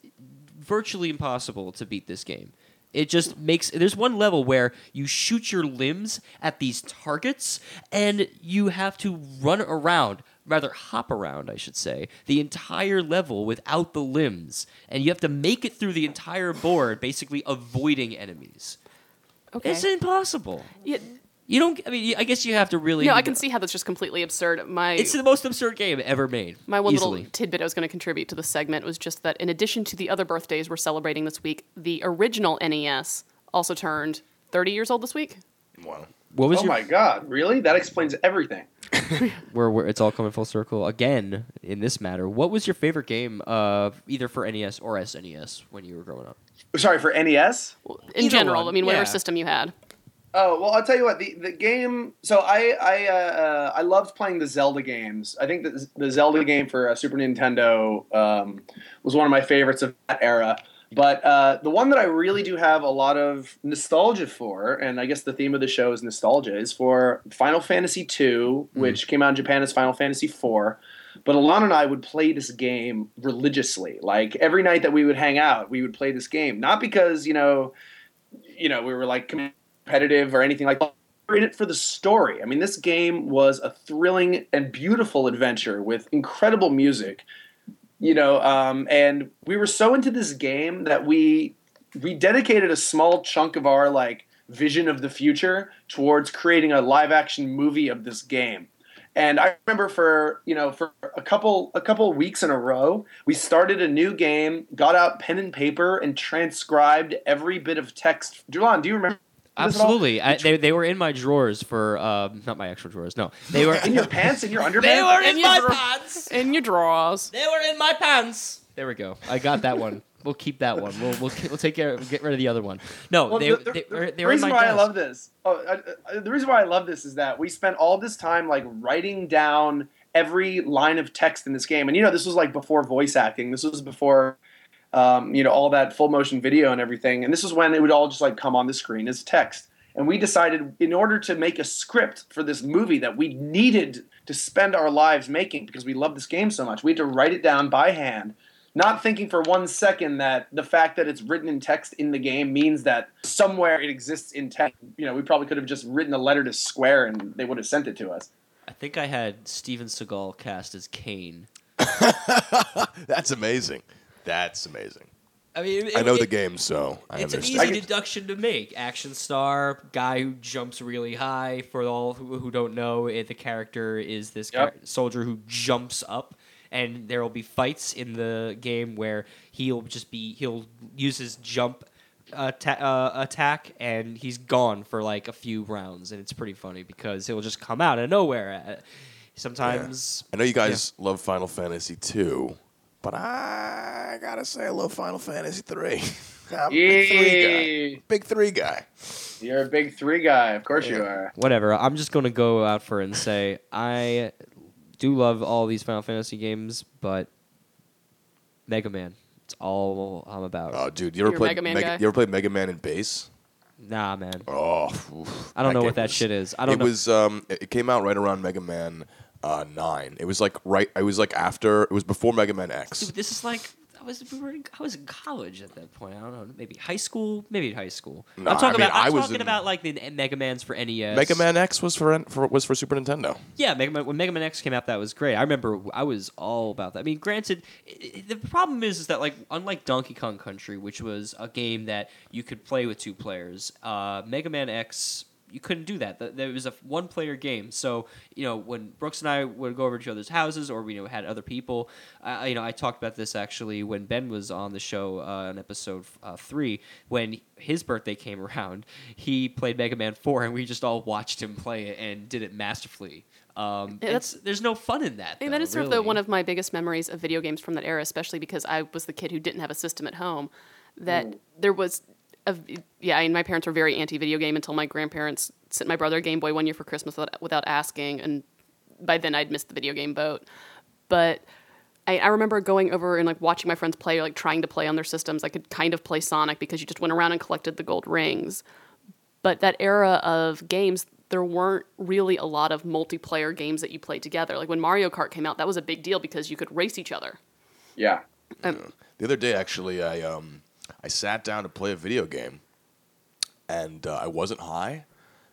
virtually impossible to beat this game. It just makes. There's one level where you shoot your limbs at these targets, and you have to run around, rather hop around, I should say, the entire level without the limbs, and you have to make it through the entire board, basically avoiding enemies. Okay. It's impossible. Yeah, You don't. I mean, I guess you have to really. no, I can see how that's just completely absurd. My It's the most absurd game ever made. My one easily. little tidbit I was going to contribute to the segment was just that in addition to the other birthdays we're celebrating this week, the original NES also turned 30 years old this week. Wow. What was Oh your? my God! Really? That explains everything. Where, where it's all coming full circle again in this matter. What was your favorite game, uh, either for NES or SNES when you were growing up? Sorry for NES. In Either general, one, I mean, whatever yeah. system you had. Oh well, I'll tell you what the the game. So I I uh, uh, I loved playing the Zelda games. I think that the Zelda game for uh, Super Nintendo um, was one of my favorites of that era. But uh, the one that I really do have a lot of nostalgia for, and I guess the theme of the show is nostalgia, is for Final Fantasy II, which came out in Japan as Final Fantasy IV. But Alon and I would play this game religiously. Like every night that we would hang out, we would play this game. Not because you know, you know, we were like competitive or anything like that. We were in it for the story. I mean, this game was a thrilling and beautiful adventure with incredible music. You know, um, and we were so into this game that we we dedicated a small chunk of our like vision of the future towards creating a live action movie of this game. And I remember for you know for a couple a couple weeks in a row, we started a new game, got out pen and paper, and transcribed every bit of text. Julan, do you remember? This at all? Absolutely, I, they, they were in my drawers for um, not my actual drawers. No, they were in your pants, in your underpants. They were in In my your dra- pants. In your drawers. They were in my pants. There we go. I got that one. We'll keep that one. We'll we'll, we'll take care. Of, get rid of the other one. No, Well, they, the, the- they, the were- they were in reason my why desk. I love this, oh, I, I, the reason why I love this is that we spent all this time like writing down every line of text in this game, and you know this was like before voice acting. This was before, um, you know, all that full motion video and everything. And this is when it would all just like come on the screen as text. And we decided, in order to make a script for this movie that we needed to spend our lives making because we love this game so much, we had to write it down by hand not thinking for one second that the fact that it's written in text in the game means that somewhere it exists in text. You know, we probably could have just written a letter to Square and they would have sent it to us. I think I had Steven Seagal cast as Kain. That's amazing. That's amazing. I mean, it- I know it- the game, so I It's an easy deduction to make. Action star, guy who jumps really high. For all who, who don't know, it, the character is this Yep. char- soldier who jumps up. and there will be fights in the game where he'll just be he'll use his jump atta- uh, attack and he's gone for like a few rounds, and it's pretty funny because he'll just come out of nowhere. Uh, Sometimes I know you guys love Final Fantasy two, but I gotta say I love Final Fantasy three. I'm a big three guy. Big three guy. You're a big three guy. Of course you are. whatever. I'm just gonna go out for it and say I do love all these Final Fantasy games, but Mega Man, it's all I'm about. Oh, dude, you ever You're played Mega Man Mega, guy? You ever played Mega Man in base? nah, man. Oh, oof. I don't know what that was- shit is. I don't it know. was um, it it came out right around Mega Man uh, nine. It was like right. It was like after. It was before Mega Man X. Dude, this is like I was we were in, I was in college at that point. I don't know, maybe high school, maybe high school. No, I'm talking I mean, about I'm I was talking in- about like the Mega Man's for NES. Mega Man X was for, for was for Super Nintendo. Yeah, Mega Man, when Mega Man X came out, that was great. I remember I was all about that. I mean, granted, i i the problem is, is that like unlike Donkey Kong Country, which was a game that you could play with two players, uh, Mega Man X you couldn't do that. Th- There was a one player game. So you know when Brooks and I would go over to each other's houses, or we you know had other people. Uh, you know I talked about this actually when Ben was on the show uh, on episode uh, three when his birthday came around. He played Mega Man Four, and we just all watched him play it and did it masterfully. Um, there's no fun in that. I mean, that though, is sort of the, one of my biggest memories of video games from that era, especially because I was the kid who didn't have a system at home. That there was, a, yeah, I mean, my parents were very anti-video game until my grandparents sent my brother a Game Boy one year for Christmas without, without asking, and by then I'd missed the video game boat. But I, I remember going over and like watching my friends play, like trying to play on their systems. I could kind of play Sonic because you just went around and collected the gold rings. But that era of games, there weren't really a lot of multiplayer games that you played together. Like when Mario Kart came out, that was a big deal because you could race each other. Yeah. Um, The other day, actually, I um, I sat down to play a video game, and uh, I wasn't high,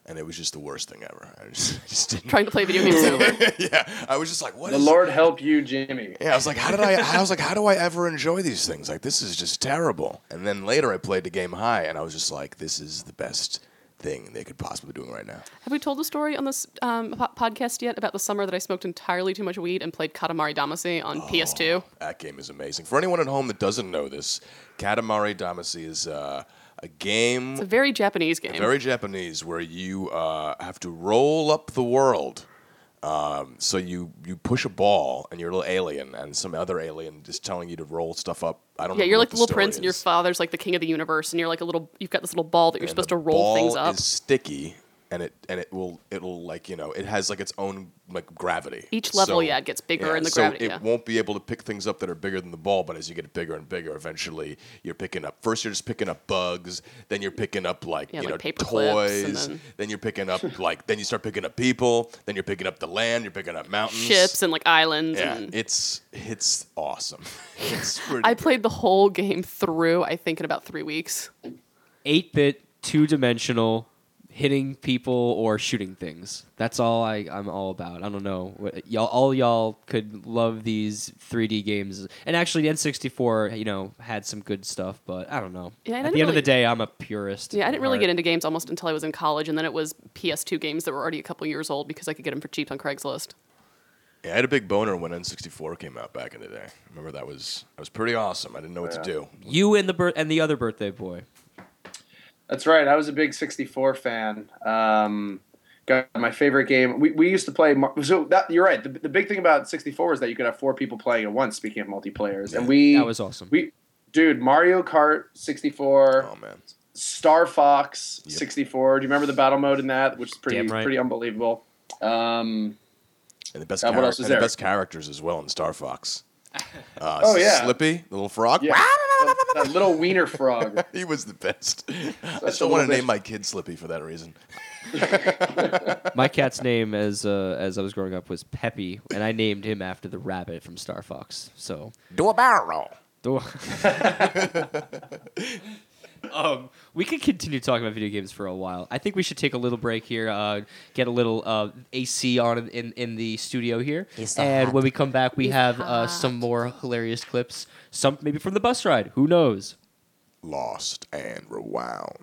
and it was just the worst thing ever. I just, I just didn't. trying to play video games sober. yeah, I was just like, what The is- Lord help you, Jimmy. Yeah, I was like, how did I? I was like, how do I ever enjoy these things? Like, this is just terrible. And then later, I played the game high, and I was just like, this is the best thing they could possibly be doing right now. Have we told the story on this um, po- podcast yet about the summer that I smoked entirely too much weed and played Katamari Damacy on PS2? That game is amazing. For anyone at home that doesn't know this, Katamari Damacy is uh, a game It's a very Japanese game. very Japanese where you uh, have to roll up the world. Um, so you you push a ball and you're a little alien and some other alien just telling you to roll stuff up. I don't. yeah, you're like the little prince, and your father's like the king of the universe, and you're like a little. You've got this little ball that you're And supposed to roll things ball up. Is sticky and it and it will it'll like you know it has like its own like gravity. Each level, So- yeah, it gets bigger in the so gravity, It yeah. won't be able to pick things up that are bigger than the ball, but as you get bigger and bigger, eventually you're picking up. First, you're just picking up bugs. Then you're picking up like Yeah, you like know paper clips, and toys. then- Then you're picking up like then you start picking up people. Then you're picking up the land. You're picking up mountains. Ships and like islands. Yeah, and it's it's awesome. it's pretty I played the whole game through. I think in about three weeks. eight bit, two dimensional, hitting people or shooting things. That's all I, I'm all about. I don't know. What- Y'all, all y'all could love these 3D games. And actually, N64, you know, had some good stuff, but I don't know. Yeah, I At didn't the end of the day, I'm a purist. Yeah, I didn't really heart. get into games almost until I was in college, and then it was PS2 games that were already a couple years old because I could get them for cheap on Craigslist. Yeah, I had a big boner when N64 came out back in the day. I remember that was that was pretty awesome. I didn't know what to do. You and the bir- and the other birthday boy. That's right. I was a big 64 fan. Um, got my favorite game. We, we used to play. So that you're right. The, the big thing about 64 is that you could have four people playing at once. Speaking of multiplayers, and we That was awesome. we dude Mario Kart 64, Oh man, Star Fox Yep. 64. Do you remember the battle mode in that, which is pretty right. pretty unbelievable. Um, and the best Uh, what else is and the best characters as well in Star Fox. Uh, Oh, yeah. Slippy, the little frog. that, that little wiener frog. he was the best. I still want to name my kid Slippy for that reason. My cat's name, as uh, as I was growing up, was Peppy, and I named him after the rabbit from Star Fox. So Do a barrel roll. Um, we could continue talking about video games for a while. I think we should take a little break here, uh, get a little uh, AC on in, in the studio here, It's and hot. when we come back, we have uh, some more hilarious clips. Some maybe from the bus ride. Who knows? Lost and rewound.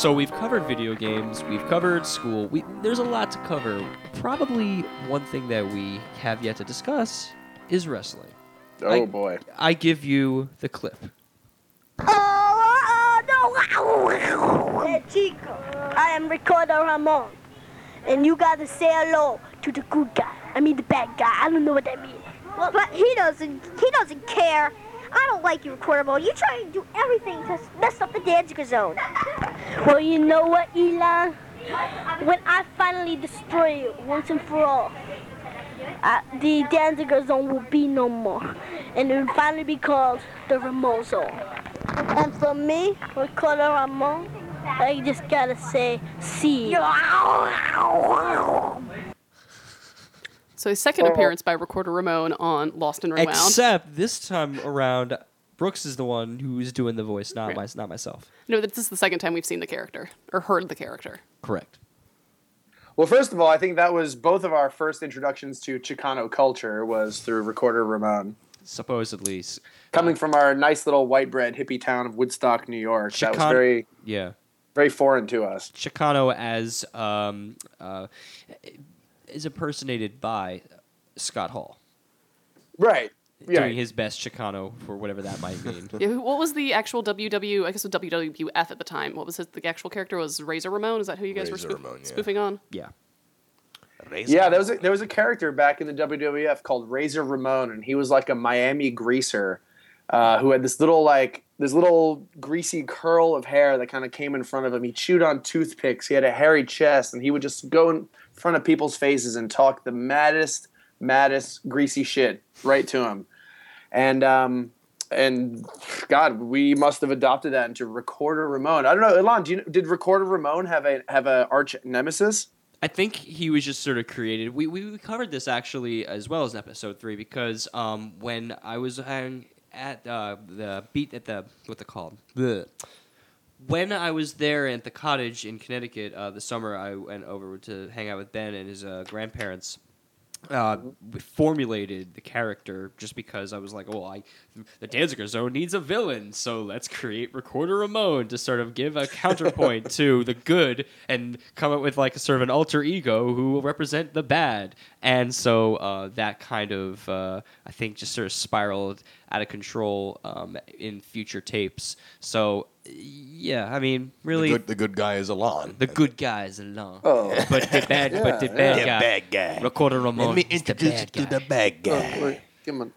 So we've covered video games, we've covered school. We, there's a lot to cover. Probably one thing that we have yet to discuss is wrestling. Oh I- boy. I give you the clip. Oh, no. Hey, Chico, I am Ricardo Ramon. And you gotta say hello to the good guy. I mean the bad guy. I don't know what that means. Well, but he doesn't. He doesn't care. I don't like you, Quarterball. You try to do everything to mess up the Danziger zone. Well, you know what, Alon? When I finally destroy you once and for all, uh, the Danziger zone will be no more. And it will finally be called the Ramon zone. And for me, Ricardo Ramon, I just gotta say, see. So his second appearance by Recorder Ramon on Lost and Rewound. Except this time around, Brooks is the one who's doing the voice, not Right. my, not myself. no, this is the second time we've seen the character or heard the character. Correct. Well, first of all, I think that was both of our first introductions to Chicano culture was through Recorder Ramon. Supposedly, Coming from our nice little white bread hippie town of Woodstock, New York. That was very, yeah. very foreign to us. Chicano as um, uh, is impersonated by Scott Hall, Right. Yeah. doing his best Chicano for whatever that might mean. Yeah, what was the actual WW? I guess it was WWF at the time. What was his, the actual character? Was Razor Ramon? Is that who you guys were spoof- Ramon, yeah. spoofing on? yeah. Yeah, there was a, there was a character back in the WWF called Razor Ramon, and he was like a Miami greaser uh, who had this little like this little greasy curl of hair that kind of came in front of him. He chewed on toothpicks. He had a hairy chest, and he would just go in front of people's faces and talk the maddest, maddest greasy shit right to them. And um, and God, we must have adopted that into Recorder Ramon. I don't know, Alon. Do you, did Recorder Ramon have a have a arch nemesis? I think he was just sort of created. We, we covered this actually as well as episode three because um, when I was at uh, the beat at the what they called the when I was there at the cottage in Connecticut uh, the summer, I went over to hang out with Ben and his uh, grandparents. Uh, formulated the character just because I was like, oh, I the Danziger Zone needs a villain, so let's create Recorder Ramon to sort of give a counterpoint to the good and come up with like a sort of an alter ego who will represent the bad. And so uh, that kind of, uh, I think, just sort of spiraled out of control um, in future tapes. So yeah, I mean, really, The good, the good guy is Alon. the good guy is Alon. Oh. But the bad, but the bad The guy, bad guy. Recorder Ramon, Let me is the introduce bad you to the bad Oh, guy. wait, come on.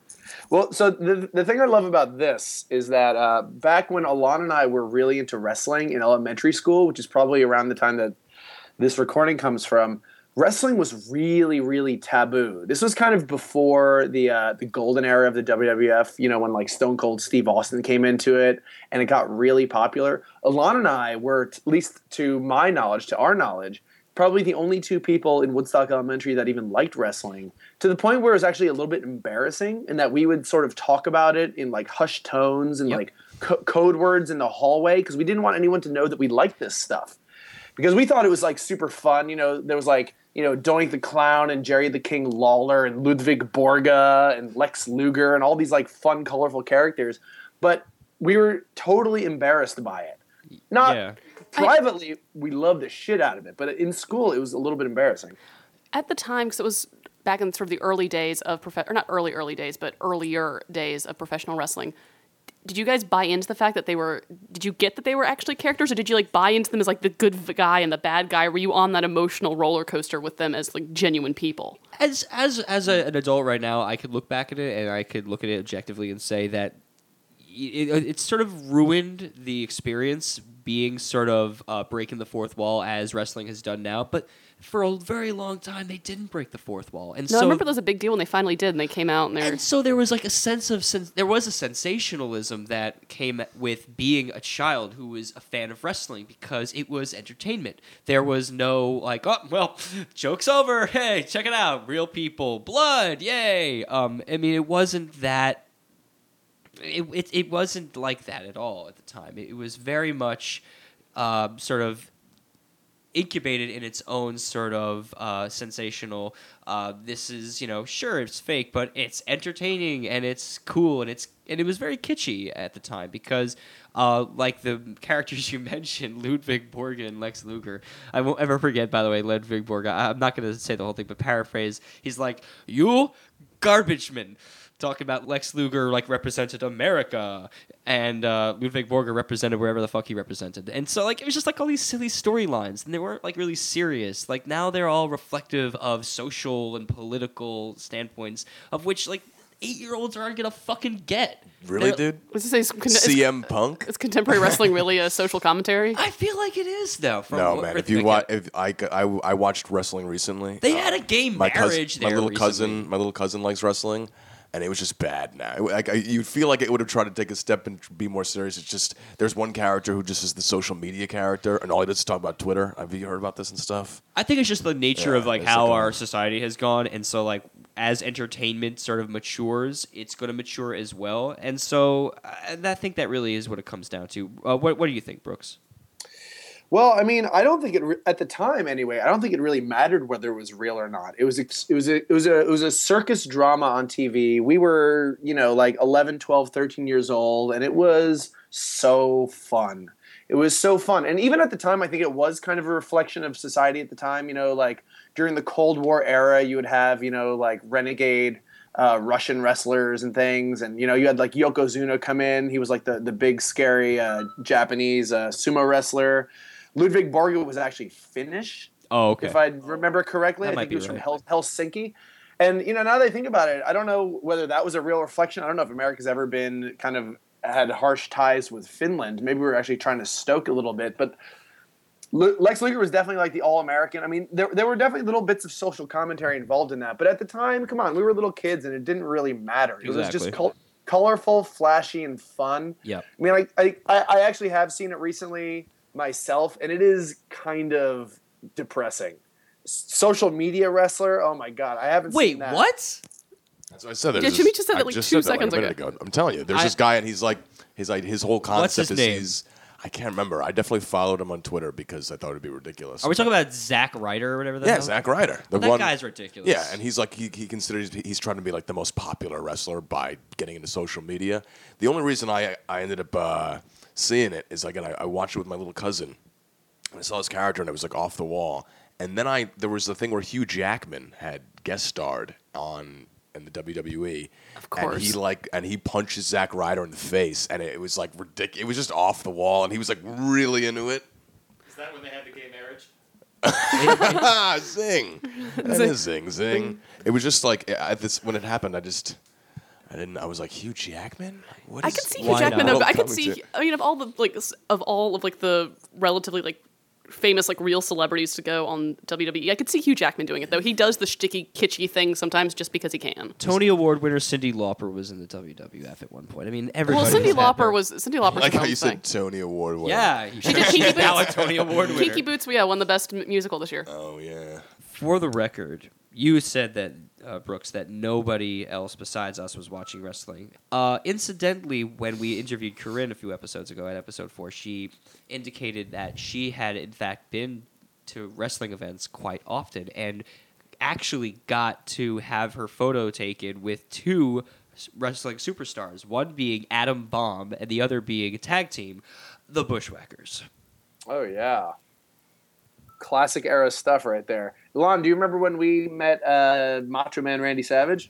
Well, so the, the thing I love about this is that uh, back when Alon and I were really into wrestling in elementary school, which is probably around the time that this recording comes from, wrestling was really, really taboo. This was kind of before the uh, the golden era of the WWF. You know, when like Stone Cold Steve Austin came into it, and it got really popular. Alon and I were, at least to my knowledge, to our knowledge, probably the only two people in Woodstock Elementary that even liked wrestling to the point where it was actually a little bit embarrassing and that we would sort of talk about it in like hushed tones and Yep. like co- code words in the hallway because we didn't want anyone to know that we liked this stuff because we thought it was like super fun you know there was like you know Doink the Clown and Jerry the King Lawler and Ludwig Borga and Lex Luger and all these like fun colorful characters but we were totally embarrassed by it not Yeah. Privately we loved the shit out of it but in school it was a little bit embarrassing At the time, because it was back in sort of the early days of prof- or not early early days, but earlier days of professional wrestling. Did you guys buy into the fact that they were? Did you get that they were actually characters, or did you like buy into them as like the good guy and the bad guy? Were you on that emotional roller coaster with them as like genuine people? as as as a, an adult right now, I could look back at it and I could look at it objectively and say that it, it, it's sort of ruined the experience being sort of uh, breaking the fourth wall as wrestling has done now. But for a very long time, they didn't break the fourth wall, and No, I remember that was a big deal when they finally did, and they came out and they're and so there was like a sense of sens- there was a sensationalism that came with being a child who was a fan of wrestling because it was entertainment. There was no like, oh well, joke's over. Hey, check it out, real people, blood, yay. Um, I mean, it wasn't that. It, it, it wasn't like that at all at the time. It, was very much um, sort of incubated in its own sort of uh, sensational. Uh, this is you know sure it's fake, but it's entertaining and it's cool and it's and it was very kitschy at the time because. Uh, like the characters you mentioned, Ludwig Borga and Lex Luger. I won't ever forget, by the way, Ludwig Borga. I'm not going to say the whole thing, but paraphrase. He's like, "You garbage man," talking about Lex Luger like represented America, and uh, Ludwig Borga represented wherever the fuck he represented. And so like it was just like all these silly storylines, and they weren't like really serious. Like now they're all reflective of social and political standpoints, of which like eight year olds aren't gonna fucking get. Really, They're- dude? Was this a, con- is, CM Punk? is contemporary wrestling really a social commentary? I feel like it is though. From No, what man. If you watch, if I, I, I watched wrestling recently. they uh, had a gay my marriage cousin, there. my little recently. cousin, my little cousin likes wrestling, and it was just bad. Now, like I, you'd feel like it would have tried to take a step and be more serious. It's just there's one character who just is the social media character, and all he does is talk about Twitter. Have you heard about this and stuff? I think it's just the nature Yeah, of like how our society has gone, and so like as entertainment sort of matures, it's going to mature as well, and so and I think that really is what it comes down to. Uh, what What do you think, Brooks? Well, I mean, I don't think it re- at the time anyway. I don't think it really mattered whether it was real or not. It was it was a, it was a it was a circus drama on TV. We were, you know, like 11, 12, 13 years old and it was so fun. It was so fun. And even at the time I think it was kind of a reflection of society at the time, you know, like during the Cold War era, you would have, you know, like renegade uh, Russian wrestlers and things, and you know you had like Yokozuna come in. He was like the the big scary uh, Japanese uh, sumo wrestler. Ludwig Borga was actually Finnish, Oh, okay. if I remember correctly. That I think he was from. Hel- Helsinki. And you know, now that I think about it, I don't know whether that was a real reflection. I don't know if America's ever been kind of had harsh ties with Finland. Maybe we were actually trying to stoke a little bit, but Lex Luger was definitely like the all American. I mean, there, there were definitely little bits of social commentary involved in that. But at the time, come on, we were little kids and it didn't really matter. It was just col- colorful, flashy, and fun. Yeah. I mean, I, I I actually have seen it recently myself, and it is kind of depressing. Social media wrestler, oh my god, I haven't Wait, seen that. what? That's what I said. There's Yeah, Jimmy just said I it like two said like, seconds ago. I'm telling you, there's I- this guy, and he's like, his like his whole concept his is name? he's. I can't remember. I definitely followed him on Twitter because I thought it'd be ridiculous. Are we talking about Zack Ryder or whatever? The Yeah, hell? Zack Ryder. The That one, guy's ridiculous. Yeah, and he's like he, he considers he's trying to be like the most popular wrestler by getting into social media. The only reason I I ended up uh, seeing it is again I, I watched it with my little cousin, and I saw his character and it was like off the wall. And then I there was the thing where Hugh Jackman had guest starred on in the WWE. Of course. And he like and he punches Zack Ryder in the face, and it, it was like ridiculous. It was just off the wall, and he was like really into it. Is that when they had the gay marriage? Ah, zing. That is zing, zing. It was just like at this when it happened. I just, I didn't. I was like Hugh Jackman. What I is- could see Hugh Jackman. not? Of, I could see. to- I mean, of all the like of all of like the relatively like famous like real celebrities to go on WWE, I could see Hugh Jackman doing it though. He does the sticky kitschy thing sometimes just because he can. Tony Award winner Cyndi Lauper was in the WWF at one point. I mean, everybody. Well, Cyndi has had her. Lauper was Cyndi Lauper. like how you said Tony Award winner. Yeah, She did Kinky Boots. now a Boots. Tony Award winner. Kinky Boots. We yeah, won the best m- musical this year. Oh yeah. For the record, you said that uh, Brooks that nobody else besides us was watching wrestling. Uh, incidentally, when we interviewed Corinne a few episodes ago at episode four, she indicated that she had in fact been to wrestling events quite often and actually got to have her photo taken with two wrestling superstars, one being Adam Bomb and the other being a tag team, the Bushwhackers. Oh yeah, classic era stuff right there. Alon, do you remember when we met uh, Macho Man Randy Savage?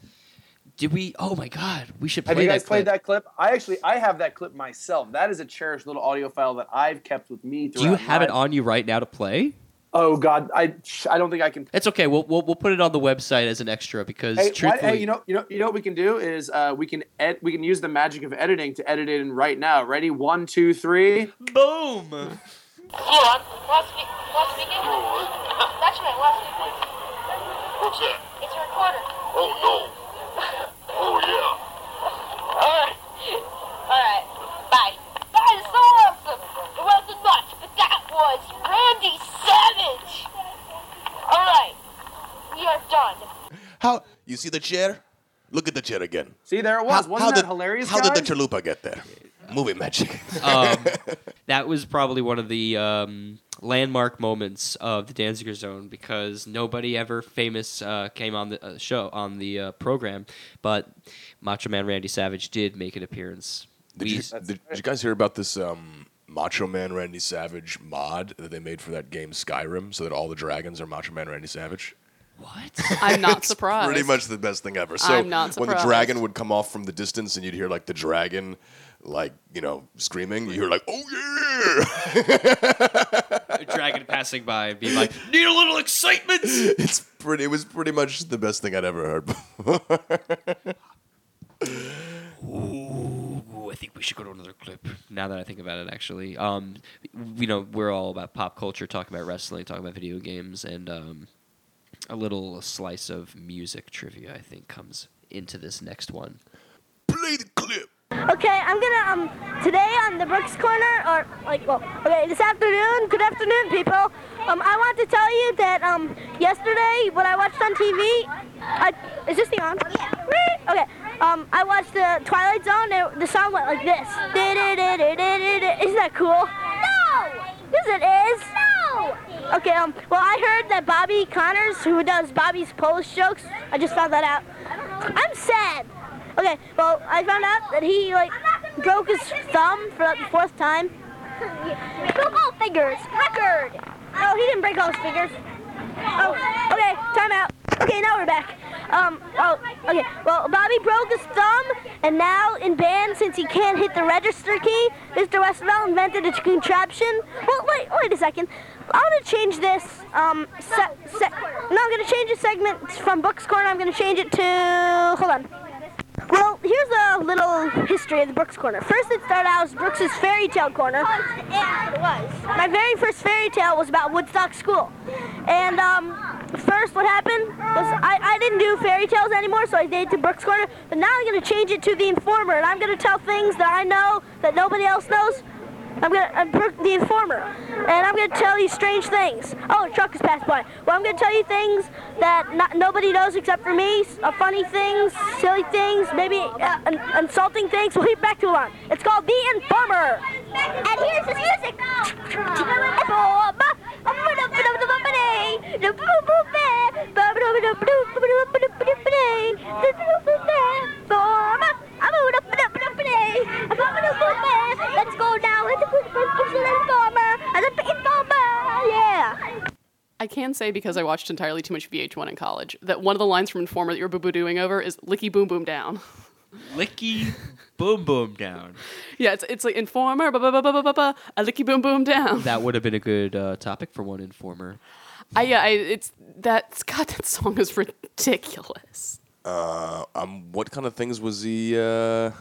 Did we? Oh my God! We should play Have you guys that played clip. that clip? I actually I have that clip myself. That is a cherished little audio file that I've kept with me. Throughout. Do you have my- it on you right now to play? Oh God, I I don't think I can. It's okay. We'll, we'll we'll put it on the website as an extra because Hey, why, truthfully, hey, you know, you know, you know what we can do is uh, we can ed- we can use the magic of editing to edit it in right now. Ready? One, two, three. boom. Hold on. Loudspeaker. Loudspeaker. That's right. Loudspeaker. What's that? It's a recorder. Oh no. Oh yeah. All right. All right. Bye. That is so awesome. It wasn't much, but that was Randy Savage. All right. We are done. How you see the chair? Look at the chair again. See, there it was. How, Wasn't how that did, hilarious? How did the chalupa get there? Movie magic. um, that was probably one of the um, landmark moments of the Danziger Zone because nobody ever famous uh, came on the uh, show on the uh, program, but Macho Man Randy Savage did make an appearance. Did We- you, did, did you guys hear about this um, Macho Man Randy Savage mod that they made for that game Skyrim so that all the dragons are Macho Man Randy Savage? what? I'm not It's surprised. Pretty much the best thing ever. So I'm not when the dragon would come off from the distance and you'd hear like the dragon like, you know, screaming, you're like, oh yeah. a dragon passing by being like, "Need a little excitement." it's pretty it was pretty much the best thing I'd ever heard before. Ooh, I think we should go to another clip. Now that I think about it, actually, um, you know, we're all about pop culture, talking about wrestling, talking about video games, and um, a little slice of music trivia. I think comes into this next one. The. Okay, I'm gonna um today on the Brooks Corner or like well okay this afternoon. Good afternoon, people. Um, I want to tell you that um yesterday when I watched on TV, I, is this thing on? Yeah. Okay. Um, I watched the Twilight Zone. And the song went like this. Isn't that cool? No. Yes, it is. No. Okay. Um. Well, I heard that Bobby Connors, who does Bobby's Polish jokes, I just found that out. I'm sad. Okay, well, I found out that he, like, broke his thumb for like, the fourth time. broke all fingers. Record. No, he didn't break all his fingers. Oh, okay, time out. Okay, now we're back. Um, oh, okay. Well, Bobby broke his thumb, and now in band, since he can't hit the register key, Mr. Westfall invented a contraption. Well, wait, wait a second. I'm gonna change this. Um, se- se- no, I'm gonna change the segment from Books Corner. I'm gonna change it to. Hold on. Well, here's a little history of the Brooks Corner. First, it started out as Brooks's fairy tale corner. it was. My very first fairy tale was about Woodstock School. And um, first, what happened was I, I didn't do fairy tales anymore, so I did it to Brooks Corner. But now I'm going to change it to The Informer, and I'm going to tell things that I know that nobody else knows. I'm gonna I'm Brooke, the informer, and I'm gonna tell you strange things. Oh, a truck has passed by. Well, I'm gonna tell you things that not, nobody knows except for me. Uh, funny things, silly things, maybe uh, in- insulting things. We'll get back to it on. It's called the informer. And here's his music. Let's go now. Let's go to the informer. The informer. Yeah. I can say because I watched entirely too much VH1 in college that one of the lines from Informer that you're boo boo doing over is "licky boom boom down." Licky, boom, boom down. yeah, it's it's like Informer, ba ba ba ba ba ba ba, a licky boom boom down. That would have been a good uh, topic for one informer. I yeah, I, it's that God, that song is ridiculous. Uh, um, what kind of things was he? Uh,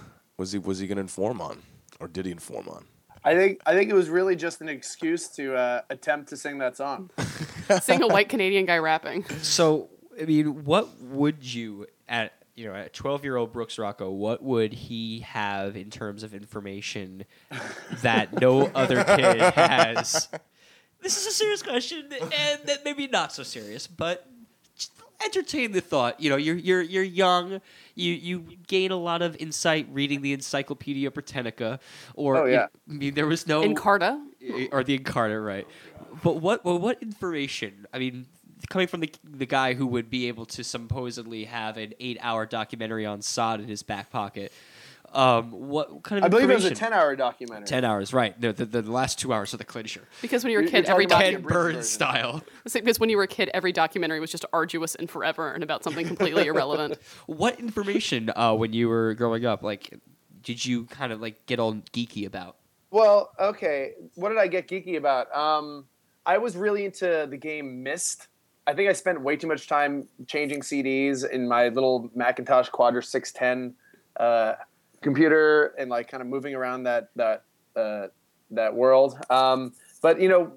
was he? Was he going to inform on, or did he inform on? I think I think it was really just an excuse to uh, attempt to sing that song. sing a white Canadian guy rapping. So, I mean, what would you at you know at twelve year old Brooks Rocco? What would he have in terms of information that no other kid has? This is a serious question, and that maybe not so serious, but just entertain the thought. You know, you're you're you're young. You you gain a lot of insight reading the Encyclopedia Britannica, or Oh, yeah. I mean, there was no Encarta. Eh, or the Encarta, right? But what well, what information? I mean, coming from the the guy who would be able to supposedly have an eight hour documentary on Sod in his back pocket. Um, what kind of I believe it was a ten-hour documentary. Ten hours, right? The, the, the last two hours of the clincher. Because when you were a kid, every talking documentary. about Ken the abridged Burns style. Because when you were a kid, every documentary was just arduous and forever and about something completely irrelevant. What information uh, when you were growing up? Like, did you kind of like get all geeky about? Well, okay. What did I get geeky about? Um, I was really into the game Myst. I think I spent way too much time changing CDs in my little Macintosh Quadra 610 uh, computer and like kind of moving around that that uh, that world. Um, but you know,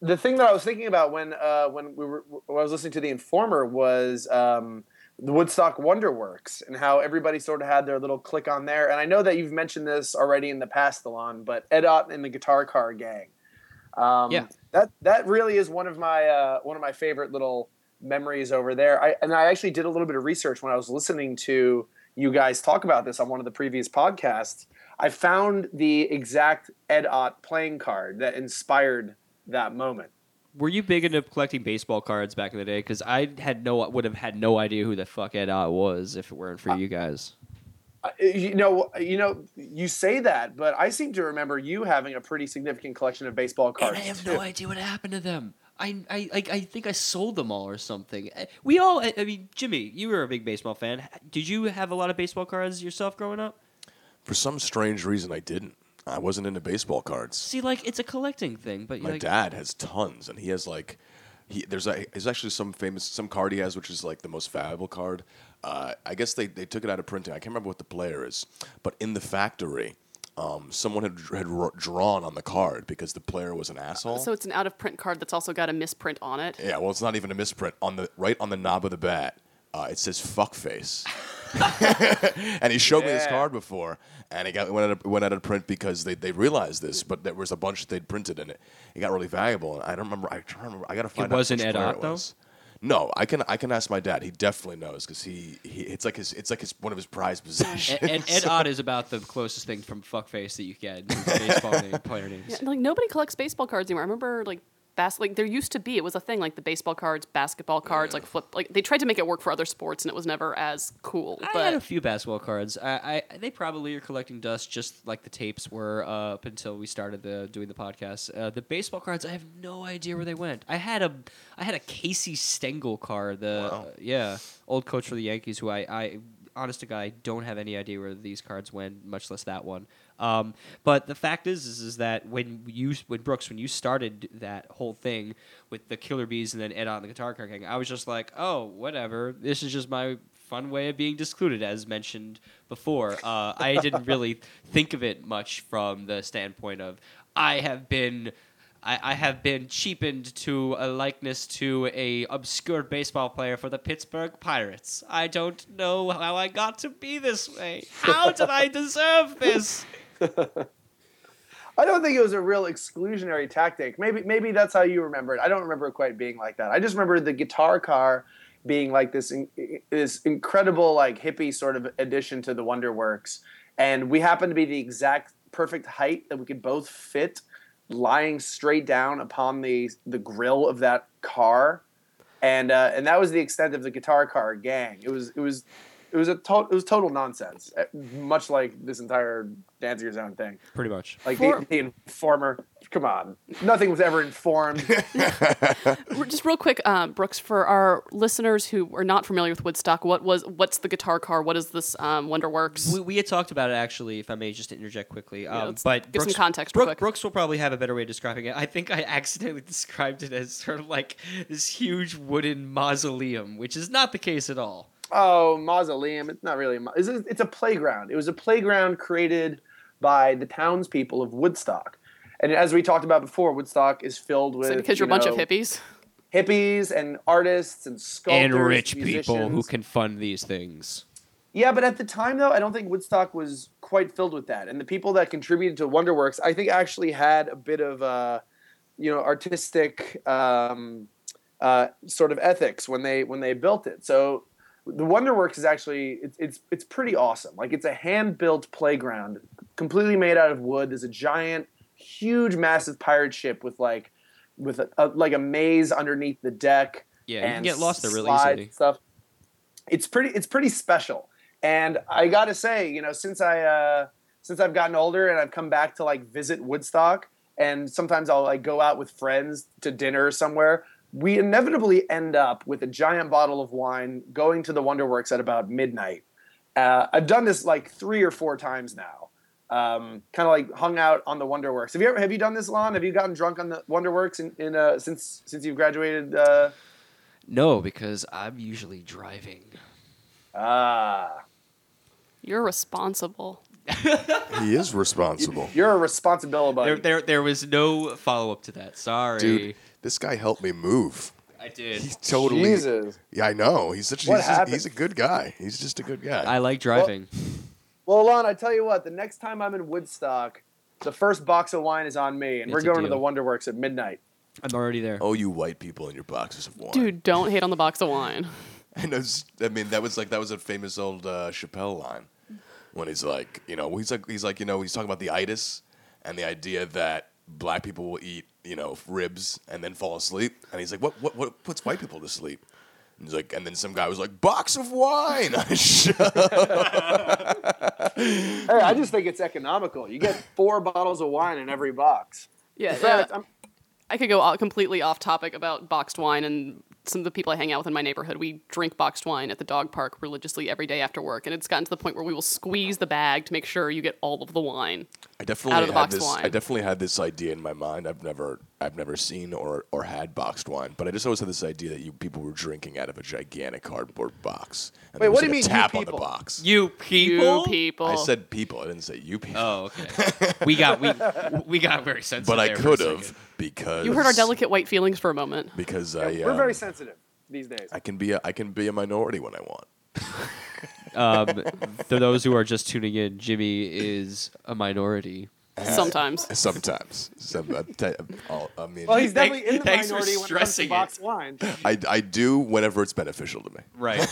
the thing that I was thinking about when uh, when we were when I was listening to the Informer was um, the Woodstock Wonderworks and how everybody sort of had their little click on there. And I know that you've mentioned this already in the past, Alon, but Ed Ott and the Guitar Car Gang. Um, Yeah. that that really is one of my uh, one of my favorite little memories over there. I, and I actually did a little bit of research when I was listening to you guys talk about this on one of the previous podcasts. I found the exact Ed Ott playing card that inspired that moment. Were you big into collecting baseball cards back in the day? Because I had no would have had no idea who the fuck Ed Ott was if it weren't for you guys. Uh, You know, you know, you say that, but I seem to remember you having a pretty significant collection of baseball cards. And I have too. no idea what happened to them. I, I, I, I think I sold them all or something. Uh, We all, I I mean, Jimmy, you were a big baseball fan. Did you have a lot of baseball cards yourself growing up? For some strange reason, I didn't. I wasn't into baseball cards. See, like, it's a collecting thing, but My like, dad has tons, and he has like, he there's a there's actually some famous some card he has, which is like the most valuable card. Uh, I guess they, they took it out of printing. I can't remember what the player is, but in the factory, um, someone had had ro- drawn on the card because the player was an asshole. So it's an out of print card that's also got a misprint on it. yeah, well, it's not even a misprint on the right on the knob of the bat. Uh, it says "fuck face," and he showed me this card before, and it got went out of, went out of print because they, they realized this, but there was a bunch that they'd printed in it. It got really valuable, and I don't remember. I trying to remember. I got to find. It wasn't Ed player Ott, it though? was. No, I can I can ask my dad. He definitely knows because he, he it's like his it's like his one of his prized possessions. Ed, Ed, Ed Ott is about the closest thing from fuckface that you get in baseball name, player names. Yeah, like nobody collects baseball cards anymore. I remember like bas- like there used to be it was a thing like the baseball cards, basketball cards, like flip like they tried to make it work for other sports and it was never as cool. I but had a few basketball cards. I, I they probably are collecting dust just like the tapes were uh, up until we started the doing the podcast. Uh, the baseball cards, I have no idea where they went. I had a I had a Casey Stengel card. The Wow. yeah old coach for the Yankees, who I, I honest to God I don't have any idea where these cards went, much less that one. Um, but the fact is, is, is that when you, when Brooks, when you started that whole thing with the Killer Bees and then Ed on the Guitar Car King, I was just like, oh, whatever. This is just my fun way of being discluded, as mentioned before. Uh, I didn't really think of it much from the standpoint of I have been. I, I have been cheapened to a likeness to a obscure baseball player for the Pittsburgh Pirates. I don't know how I got to be this way. How did I deserve this? I don't think it was a real exclusionary tactic. Maybe maybe that's how you remember it. I don't remember it quite being like that. I just remember the guitar car being like this this incredible like hippie sort of addition to the Wonderworks, and we happened to be the exact perfect height that we could both fit, lying straight down upon the the grill of that car, and uh, and that was the extent of the guitar car gang. It was it was. It was a to- it was total nonsense, uh, much like this entire Danziger Zone thing. Pretty much. Like For- the, the informer. Come on, nothing was ever informed. Just real quick, um, Brooks, for our listeners who are not familiar with Woodstock, what was what's the guitar car? What is this um, Wonderworks? We, we had talked about it actually, if I may just interject quickly. Um, let's but give some Brooks, context real quick. Brooks will probably have a better way of describing it. I think I accidentally described it as sort of like this huge wooden mausoleum, which is not the case at all. Oh, mausoleum. It's not really. A, mau- it's, a, it's a playground. It was a playground created by the townspeople of Woodstock. And as we talked about before, Woodstock is filled with Is it because you're you a bunch of hippies. hippies and artists and sculptors, and rich people who can fund these things. Yeah, but at the time though, I don't think Woodstock was quite filled with that. And the people that contributed to Wonderworks, I think actually had a bit of uh, you know, artistic um, uh, sort of ethics when they when they built it. So the Wonderworks is actually it's it's it's pretty awesome. Like it's a hand built playground, completely made out of wood. There's a giant, huge, massive pirate ship with like with a, a like a maze underneath the deck Yeah, you can get lost there really easily. Stuff. It's pretty. It's pretty special. And I gotta say, you know, since I uh, since I've gotten older and I've come back to like visit Woodstock, and sometimes I'll like go out with friends to dinner somewhere. We inevitably end up with a giant bottle of wine, going to the Wonderworks at about midnight. Uh, I've done this like three or four times now. Um, kind of like hung out on the Wonderworks. Have you ever have you done this, Lon? Have you gotten drunk on the Wonderworks in, in uh, since since you've graduated? Uh, No, because I'm usually driving. ah, You're responsible. he is responsible, you're a responsibility buddy. There, there, there was no follow up to that. Sorry, dude. This guy helped me move. I did. He totally. Jesus. Yeah, I know. He's such. What He's, happened? he's a good guy. He's just a good guy. I like driving. Well, Lon, I tell you what. The next time I'm in Woodstock, the first box of wine is on me, and It's we're a going to the deal. Wonderworks at midnight. I'm already there. oh, you white people in your boxes of wine. Dude, don't hate on the box of wine. And it's, I mean, that was like that was a famous old uh, Chappelle line when he's like, you know, he's like, he's like, you know, he's talking about the itis and the idea that black people will eat, you know, ribs and then fall asleep. And he's like, what, what, what puts white people to sleep? And he's like, and then some guy was like, box of wine. I shut Hey, I just think it's economical. You get four bottles of wine in every box. Yeah, In fact, uh, I'm- could go completely off topic about boxed wine and some of the people I hang out with in my neighborhood. We drink boxed wine at the dog park religiously every day after work, and it's gotten to the point where we will squeeze the bag to make sure you get all of the wine. I definitely Out of the had boxed this. wine. I definitely had this idea in my mind. I've never, I've never seen or, or had boxed wine, but I just always had this idea that you people were drinking out of a gigantic cardboard box. And Wait, there was what do like you a mean, you tap on the people? box. You people. You people. I said people. I didn't say you people. Oh, okay. we got we we got very sensitive. but I there for a could have second. because You heard our delicate white feelings for a moment. because I we're um, very sensitive these days. I can be a, I can be a minority when I want. Um, for those who are just tuning in, Jimmy is a minority. Sometimes. Sometimes. Some, uh, te- I'll- I mean, Well, he's Thank- definitely in the thanks for minority when it comes to stressing it. boxed wine. I, I do whenever it's beneficial to me. Right.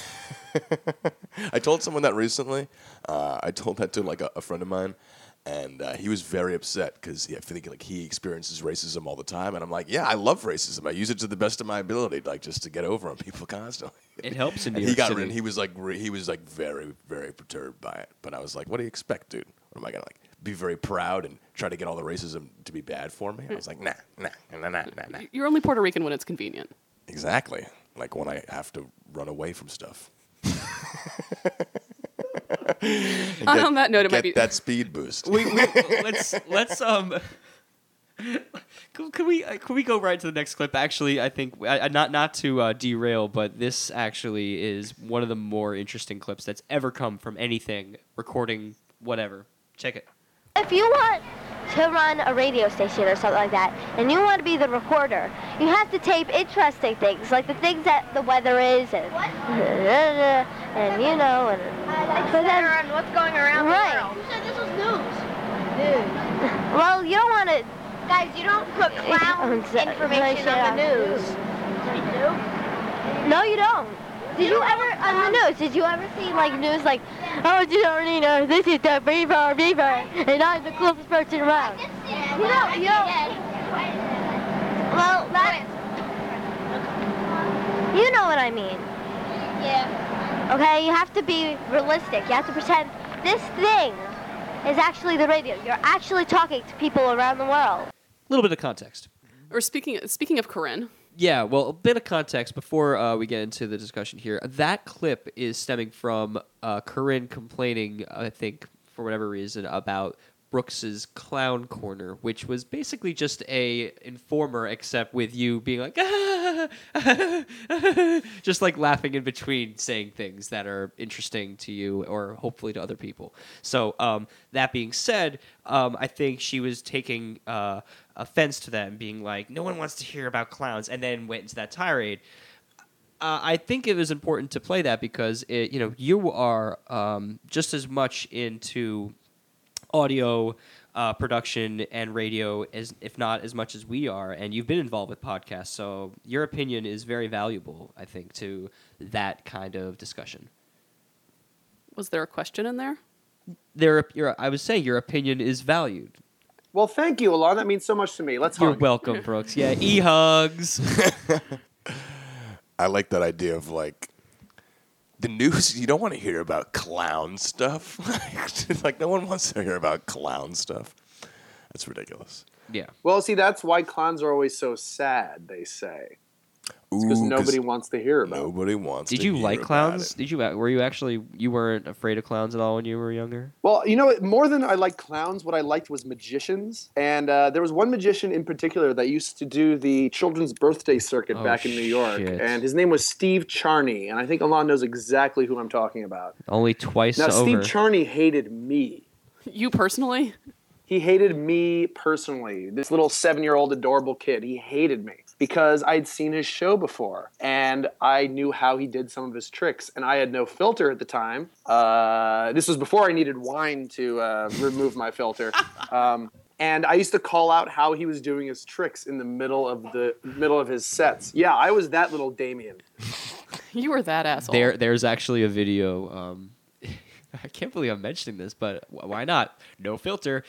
I told someone that recently. Uh, I told that to like a, a friend of mine, and uh, he was very upset because yeah, I think like he experiences racism all the time, and I'm like, yeah, I love racism. I use it to the best of my ability, like just to get over on people constantly. It helps in New And he York got City. rid- he was like re- he was like very very perturbed by it. But I was like, what do you expect, dude? What am I gonna like be very proud and try to get all the racism to be bad for me? I was like, nah, nah, nah, nah, nah, nah. You're only Puerto Rican when it's convenient. Exactly. Like when I have to run away from stuff. On- get- on that note, it might be- that speed boost. we, we let's let's um. Can, can we uh, can we go right to the next clip? Actually, I think I, I- not not to uh, derail, but this actually is one of the more interesting clips that's ever come from anything recording whatever. Check it. If you want to run a radio station or something like that, and you want to be the reporter, you have to tape interesting things, like the things that the weather is, and and you know, and but then, on what's going around Right. the world. You said this was news. News. well, you don't want to. Guys, you don't put clown information on the news. No, you don't. Did you ever on the news? Did you ever see like news like, oh, you don't already know this is the beaver, beaver, and I'm the coolest person around. You know, you know. Well, that. You know what I mean. Yeah. Okay, you have to be realistic. You have to pretend this thing is actually the radio. You're actually talking to people around the world. A little bit of context. Or speaking speaking of Corinne, Yeah, well, a bit of context before uh, we get into the discussion here. That clip is stemming from uh, Corinne complaining, I think, for whatever reason, about Brooks's clown corner, which was basically just a informer, except with you being like, just like laughing in between saying things that are interesting to you or hopefully to other people. So um, that being said, um, I think she was taking uh, offense to and being like, no one wants to hear about clowns, and then went into that tirade. Uh, I think it was important to play that because it, you know you are um, just as much into audio uh, production and radio as if not as much as we are and you've been involved with podcasts so your opinion is very valuable i think to that kind of discussion was there a question in there? there i was saying your opinion is valued Well, thank you, Alon. That means so much to me. Let's you're hug. welcome brooks yeah e-hugs I like that idea of like the news. You don't want to hear about clown stuff. like no one wants to hear about clown stuff. That's ridiculous. yeah Well, see, that's why clowns are always so sad. They say because nobody wants to hear about. them. Nobody wants. did to you hear like about clowns it. did you were you actually you weren't afraid of clowns at all when you were younger Well, you know, more than I liked clowns, what I liked was magicians. And uh, there was one magician in particular that used to do the children's birthday circuit Oh, back in New York. shit. And his name was Steve Charney. And I think Alon knows exactly who I'm talking about. only twice Now, over Steve Charney hated me. You personally? He hated me personally. This little seven year old adorable kid. He hated me because I'd seen his show before and I knew how he did some of his tricks. And I had no filter at the time. Uh, this was before I needed wine to uh, remove my filter. Um, and I used to call out how he was doing his tricks in the middle of the middle of his sets. Yeah, I was that little Damien. You were that asshole. There, there's actually a video. Um, I can't believe I'm mentioning this, but why not? No filter.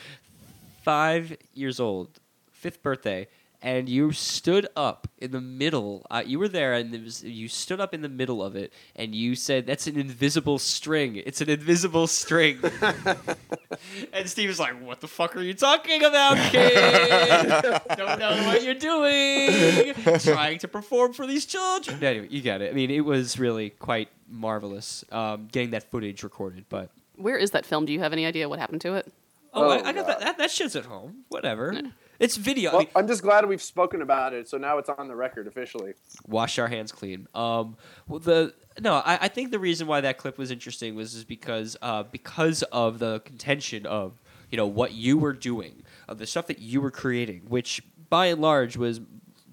Five years old, fifth birthday, and you stood up in the middle. Uh, you were there, and it was, you stood up in the middle of it, and you said, "That's an invisible string. It's an invisible string." and Steve was like, "What the fuck are you talking about, kid? Don't know what you're doing. Trying to perform for these children." Anyway, you get it. I mean, it was really quite marvelous um, getting that footage recorded, but. Where is that film? Do you have any idea what happened to it? Oh, Oh, I, I got that, that. That shit's at home. Whatever. It's video. I Well, mean, I'm just glad we've spoken about it, so now it's on the record officially. wash our hands clean. Um, well, the no, I, I think the reason why that clip was interesting was is because uh, because of the contention of you know what you were doing, of the stuff that you were creating, which by and large was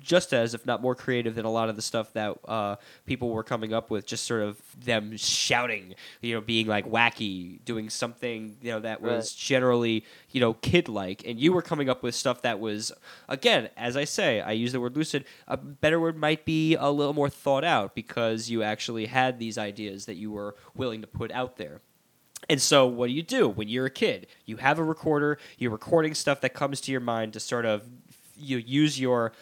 just as, if not more creative than a lot of the stuff that uh, people were coming up with. Just sort of them shouting, you know, being like wacky, doing something you know that was Right. generally you know kid like, and you were coming up with stuff that was again, as I say, I use the word lucid. A better word might be a little more thought out because you actually had these ideas that you were willing to put out there. And so, what do you do when you're a kid? You have a recorder. You're recording stuff that comes to your mind to sort of you use your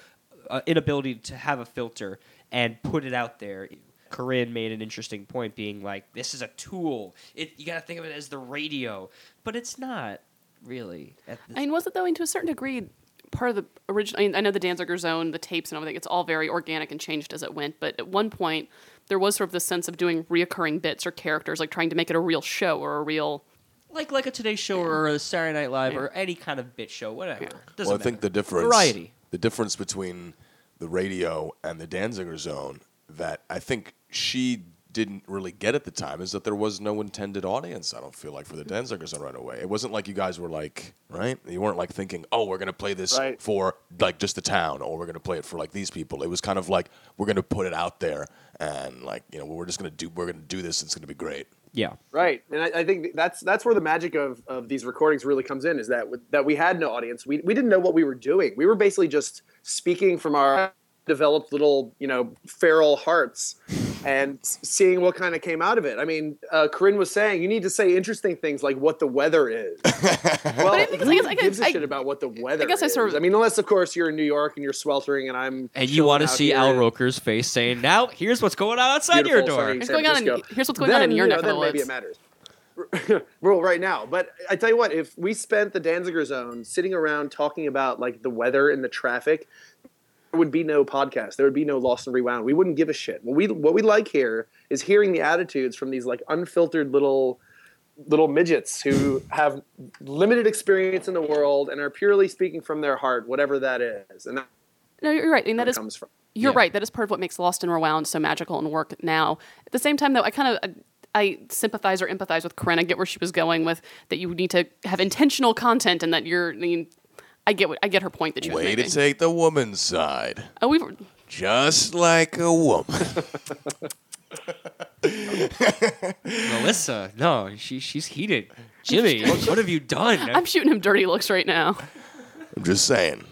uh, inability to have a filter and put it out there. Corinne made an interesting point, being like, "This is a tool. It, you got to think of it as the radio, but it's not really." At the, I mean, was it though? I mean, to a certain degree, part of the original. I, mean, I know the Danziger Zone, the tapes and everything. It's all very organic and changed as it went. But at one point, there was sort of this sense of doing reoccurring bits or characters, like trying to make it a real show or a real. like like a Today Show or a Saturday Night Live or any kind of bit show, whatever. Doesn't well, I think the difference Variety. The difference between the radio and the Danziger Zone that I think she didn't really get at the time is that there was no intended audience. I don't feel like for the Danziger Zone right away. It wasn't like you guys were like right. You weren't like thinking, oh, we're gonna play this Right. for like just the town, or we're gonna play it for like these people. It was kind of like we're gonna put it out there and like you know we're just gonna do we're gonna do this. It's gonna be great. yeah. Right, and I, I think that's that's where the magic of, of these recordings really comes in. Is that that we had no audience. We we didn't know what we were doing. We were basically just speaking from our developed little you know feral hearts and seeing what kind of came out of it. I mean, uh, Corinne was saying you need to say interesting things like what the weather is. well, I think- who I guess- I guess- gives a I- shit about what the weather I guess I is? sort of- I mean, unless of course you're in New York and you're sweltering and I'm And you want to see Al in Roker's face saying, "Now, here's what's going on outside your door." sunny Here's going on in- here's what's going on in your you neck of the then maybe it matters. well, right now, but I tell you what, if we spent the Danziger Zone sitting around talking about like the weather and the traffic, there would be no podcast. There would be no Lost and Rewound. We wouldn't give a shit. What we what we like here is hearing the attitudes from these like unfiltered little little midgets who have limited experience in the world and are purely speaking from their heart, whatever that is, and that's No, you're right. Where that comes from. You're Yeah. right. That is part of what makes Lost and Rewound so magical and work now. At the same time, though, I kind of I sympathize or empathize with Corinne. I get where she was going with that. You need to have intentional content, and that you're. I get what I get her point that she was Way making. to take the woman's side, oh, we've just like a woman. Melissa, no, she she's heated. Jimmy, what have you done? I'm shooting him dirty looks right now. I'm just saying.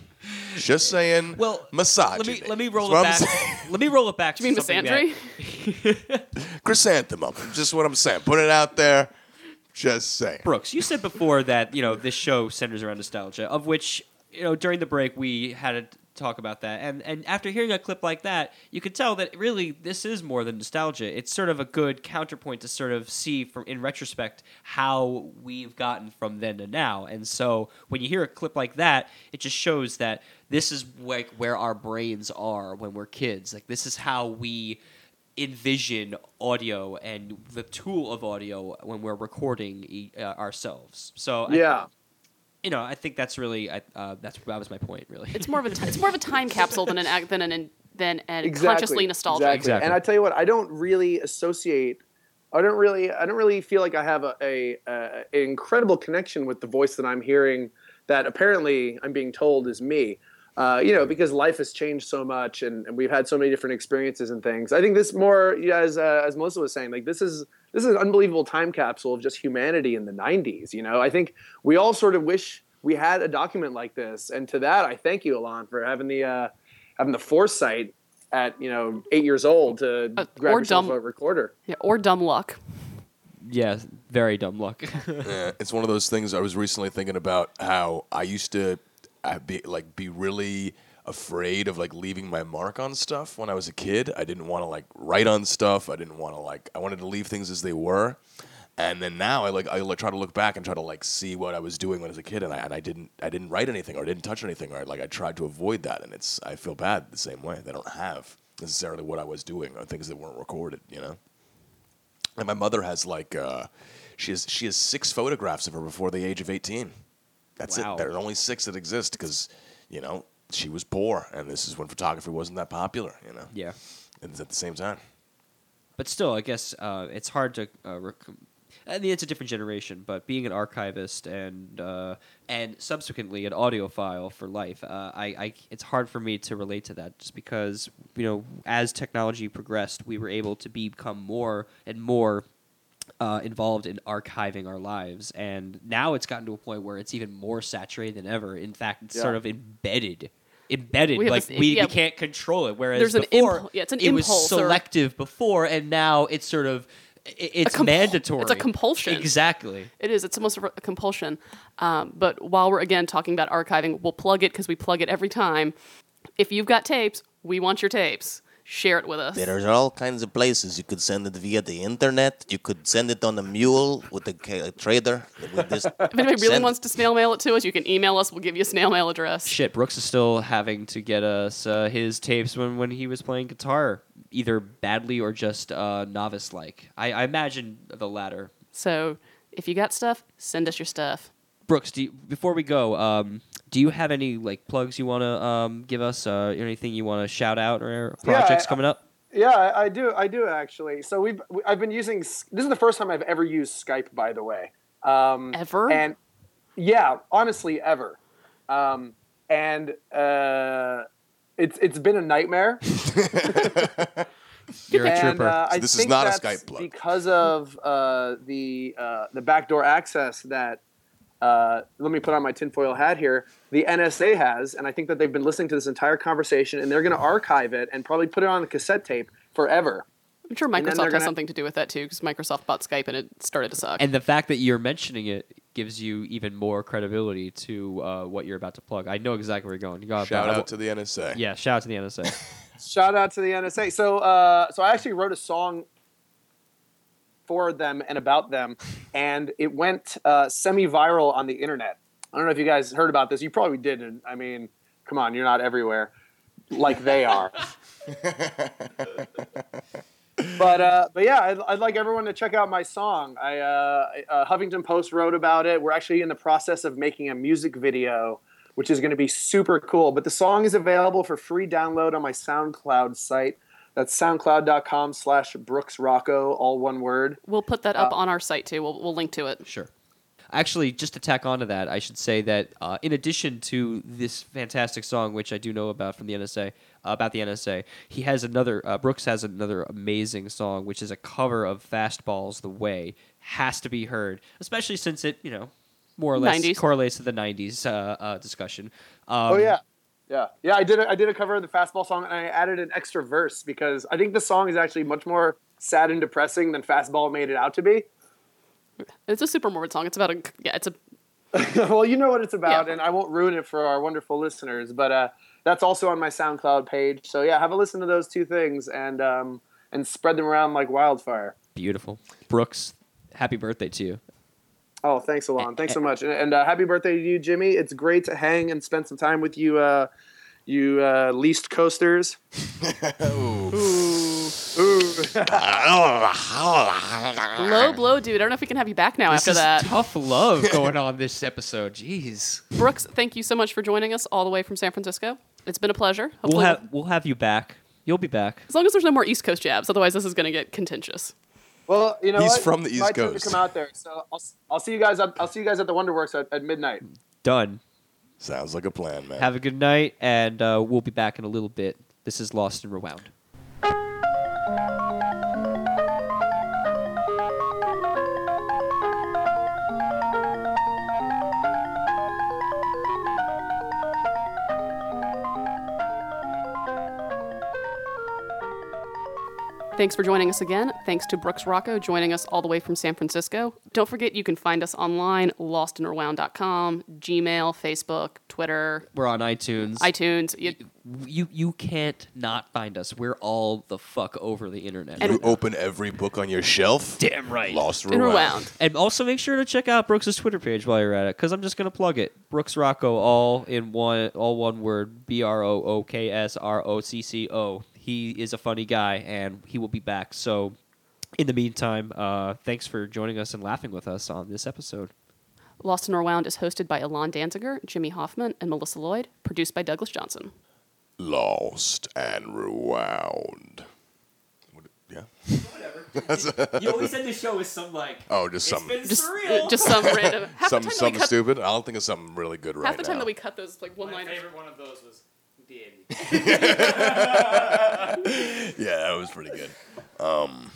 Just saying. well, misogyny. let me let me roll That's it back. Let me roll it back. Do you mean to something that- Chrysanthemum. Just what I'm saying. Put it out there. Just saying. Brooks, you said before that you know this show centers around nostalgia, of which you know during the break we had a talk about that, and and after hearing a clip like that, you could tell that really this is more than nostalgia. It's sort of a good counterpoint to sort of see from in retrospect how we've gotten from then to now, and so when you hear a clip like that, it just shows that this is like where our brains are when we're kids. Like this is how we envision audio and the tool of audio when we're recording e- uh, ourselves. So I- Yeah. you know, I think that's really I- uh, that's that was my point really. It's more of a it's more of a time capsule than an than an than an exactly, consciously nostalgic. Exactly. Exactly. And I tell you what, I don't really associate. I don't really. I don't really feel like I have a, a, a an incredible connection with the voice that I'm hearing. That apparently I'm being told is me. Uh, you know, because life has changed so much, and, and we've had so many different experiences and things. I think this more, yeah, as uh, as Melissa was saying, like this is this is an unbelievable time capsule of just humanity in the '90s. You know, I think we all sort of wish we had a document like this, and to that, I thank you, Alon, for having the uh, having the foresight at you know eight years old to Uh, grab or yourself dumb- a recorder. Yeah, or dumb luck. yeah, very dumb luck. Yeah, it's one of those things I was recently thinking about how I used to I be like be really afraid of like leaving my mark on stuff when I was a kid. I didn't want to like write on stuff. I didn't want to like I wanted to leave things as they were. And then now I like I like, try to look back and try to like see what I was doing when I was a kid, and I and I didn't I didn't write anything or I didn't touch anything or like I tried to avoid that, and it's I feel bad the same way. They don't have necessarily what I was doing or things that weren't recorded, you know. And my mother has like uh, she has she has six photographs of her before the age of eighteen. That's Wow. it. There are only six that exist because you know she was poor, and this is when photography wasn't that popular. You know, Yeah. and it's at the same time. But still, I guess uh, it's hard to. Uh, rec- I mean, it's a different generation, but being an archivist and uh, and subsequently an audiophile for life, uh, I, I it's hard for me to relate to that just because you know as technology progressed, we were able to become more and more uh, involved in archiving our lives, and now it's gotten to a point where it's even more saturated than ever. In fact, it's Yeah. sort of embedded. Embedded, We like this- we, yeah. we can't control it. Whereas There's an before, impu- yeah, it's an it was impulse or- selective before, and now it's sort of it's compul- mandatory. it's a compulsion. Exactly. It is. It's almost a a compulsion. Um, but while we're again talking about archiving, we'll plug it because we plug it every time. If you've got tapes, we want your tapes. Share it with us. There are all kinds of places you could send it via the internet. You could send it on a mule with a, a trader. With If anybody really wants to snail mail it to us, you can email us. We'll give you a snail mail address. Shit, Brooks is still having to get us uh, his tapes when, when he was playing guitar, either badly or just uh, novice like. I, I imagine the latter. So if you got stuff, send us your stuff. Brooks, do you, before we go, um, do you have any like plugs you want to um, give us? Uh, anything you want to shout out or Yeah, projects I- coming up? Yeah, I, I do. I do actually. So we've we, I've been using. This is the first time I've ever used Skype, by the way. Um, Ever? And yeah, honestly, ever. Um, and uh, it's it's been a nightmare. You're a trooper. uh, I this is not a Skype plug. because of uh, the uh, the backdoor access that. Uh, let me put on my tinfoil hat here. The NSA has, and I think that they've been listening to this entire conversation, and they're going to archive it and probably put it on a cassette tape forever. I'm sure Microsoft has gonna- something to do with that too, because Microsoft bought Skype and it started to suck. and the fact that you're mentioning it gives you even more credibility to uh, what you're about to plug. I know exactly where you're going. You got Shout I out wa- to the NSA. yeah, shout out to the NSA. Shout out to the NSA. So, uh, so I actually wrote a song for them and about them, and it went uh, semi-viral on the internet. I don't know if you guys heard about this. You probably didn't. I mean, come on, you're not everywhere like they are. but uh, but yeah, I'd, I'd like everyone to check out my song. I uh, uh, Huffington Post wrote about it. We're actually in the process of making a music video, which is going to be super cool. But the song is available for free download on my SoundCloud site. That's soundcloud.com slash Brooks Rocco, all one word. we'll put that up on our site too. We'll, we'll link to it. Sure. Actually, just to tack on to that, I should say that uh, in addition to this fantastic song, which I do know about from the NSA, uh, about the NSA, he has another. Uh, Brooks has another amazing song, which is a cover of "Fastballs the Way." Has to be heard, especially since it, you know, more or less 90s. correlates to the '90s uh, uh, discussion. Um, oh yeah, yeah, yeah. I did a, I did a cover of the fastball song, and I added an extra verse because I think the song is actually much more sad and depressing than fastball made it out to be. It's a super morbid song. It's about a yeah. It's a well, you know what it's about, Yeah. and I won't ruin it for our wonderful listeners. But uh, that's also on my SoundCloud page. So yeah, have a listen to those two things and um, and spread them around like wildfire. Beautiful, Brooks. Happy birthday to you. Oh, thanks, Alon. Thanks so much, and, and uh, happy birthday to you, Jimmy. It's great to hang and spend some time with you, uh, you uh, least coasters. low blow, dude. I don't know if we can have you back now This after is that. tough love going on this episode. Jeez. Brooks, thank you so much for joining us all the way from San Francisco. It's been a pleasure. We'll have we'll have you back. You'll be back. as long as there's no more East Coast jabs. Otherwise, this is going to get contentious. Well, you know He's what? from the East My turn Coast. to come out there, so I'll, I'll see you guys. At, I'll see you guys at the Wonderworks at, at midnight. Done. Sounds like a plan, man. Have a good night, and uh, we'll be back in a little bit. This is Lost and Rewound. Thanks for joining us again. Thanks to Brooks Rocco joining us all the way from San Francisco. Don't forget you can find us online, lostandrewound.com, Gmail, Facebook, Twitter, We're on iTunes. iTunes. You- you you can't not find us. We're all the fuck over the internet. And- You open every book on your shelf. Damn right. Lost and Rewound. Rewound. And also make sure to check out Brooks' Twitter page while you're at it, because I'm just gonna plug it. Brooks Rocco, all in one, all one word. B R O O K S R O C C O. He is a funny guy, and he will be back. So, in the meantime, uh, thanks for joining us and laughing with us on this episode. Lost and Rewound is hosted by Alon Danziger, Jimmy Hoffman, and Melissa Lloyd, produced by Douglas Johnson. Lost and Rewound. What- Yeah. Whatever. you always end the show with some like. Oh, just some Just, uh, just some random. Half some the time that we something cut, stupid. I don't think it's something really good right Half the time now. that we cut those like one liners. one of those was yeah, that was pretty good. Um,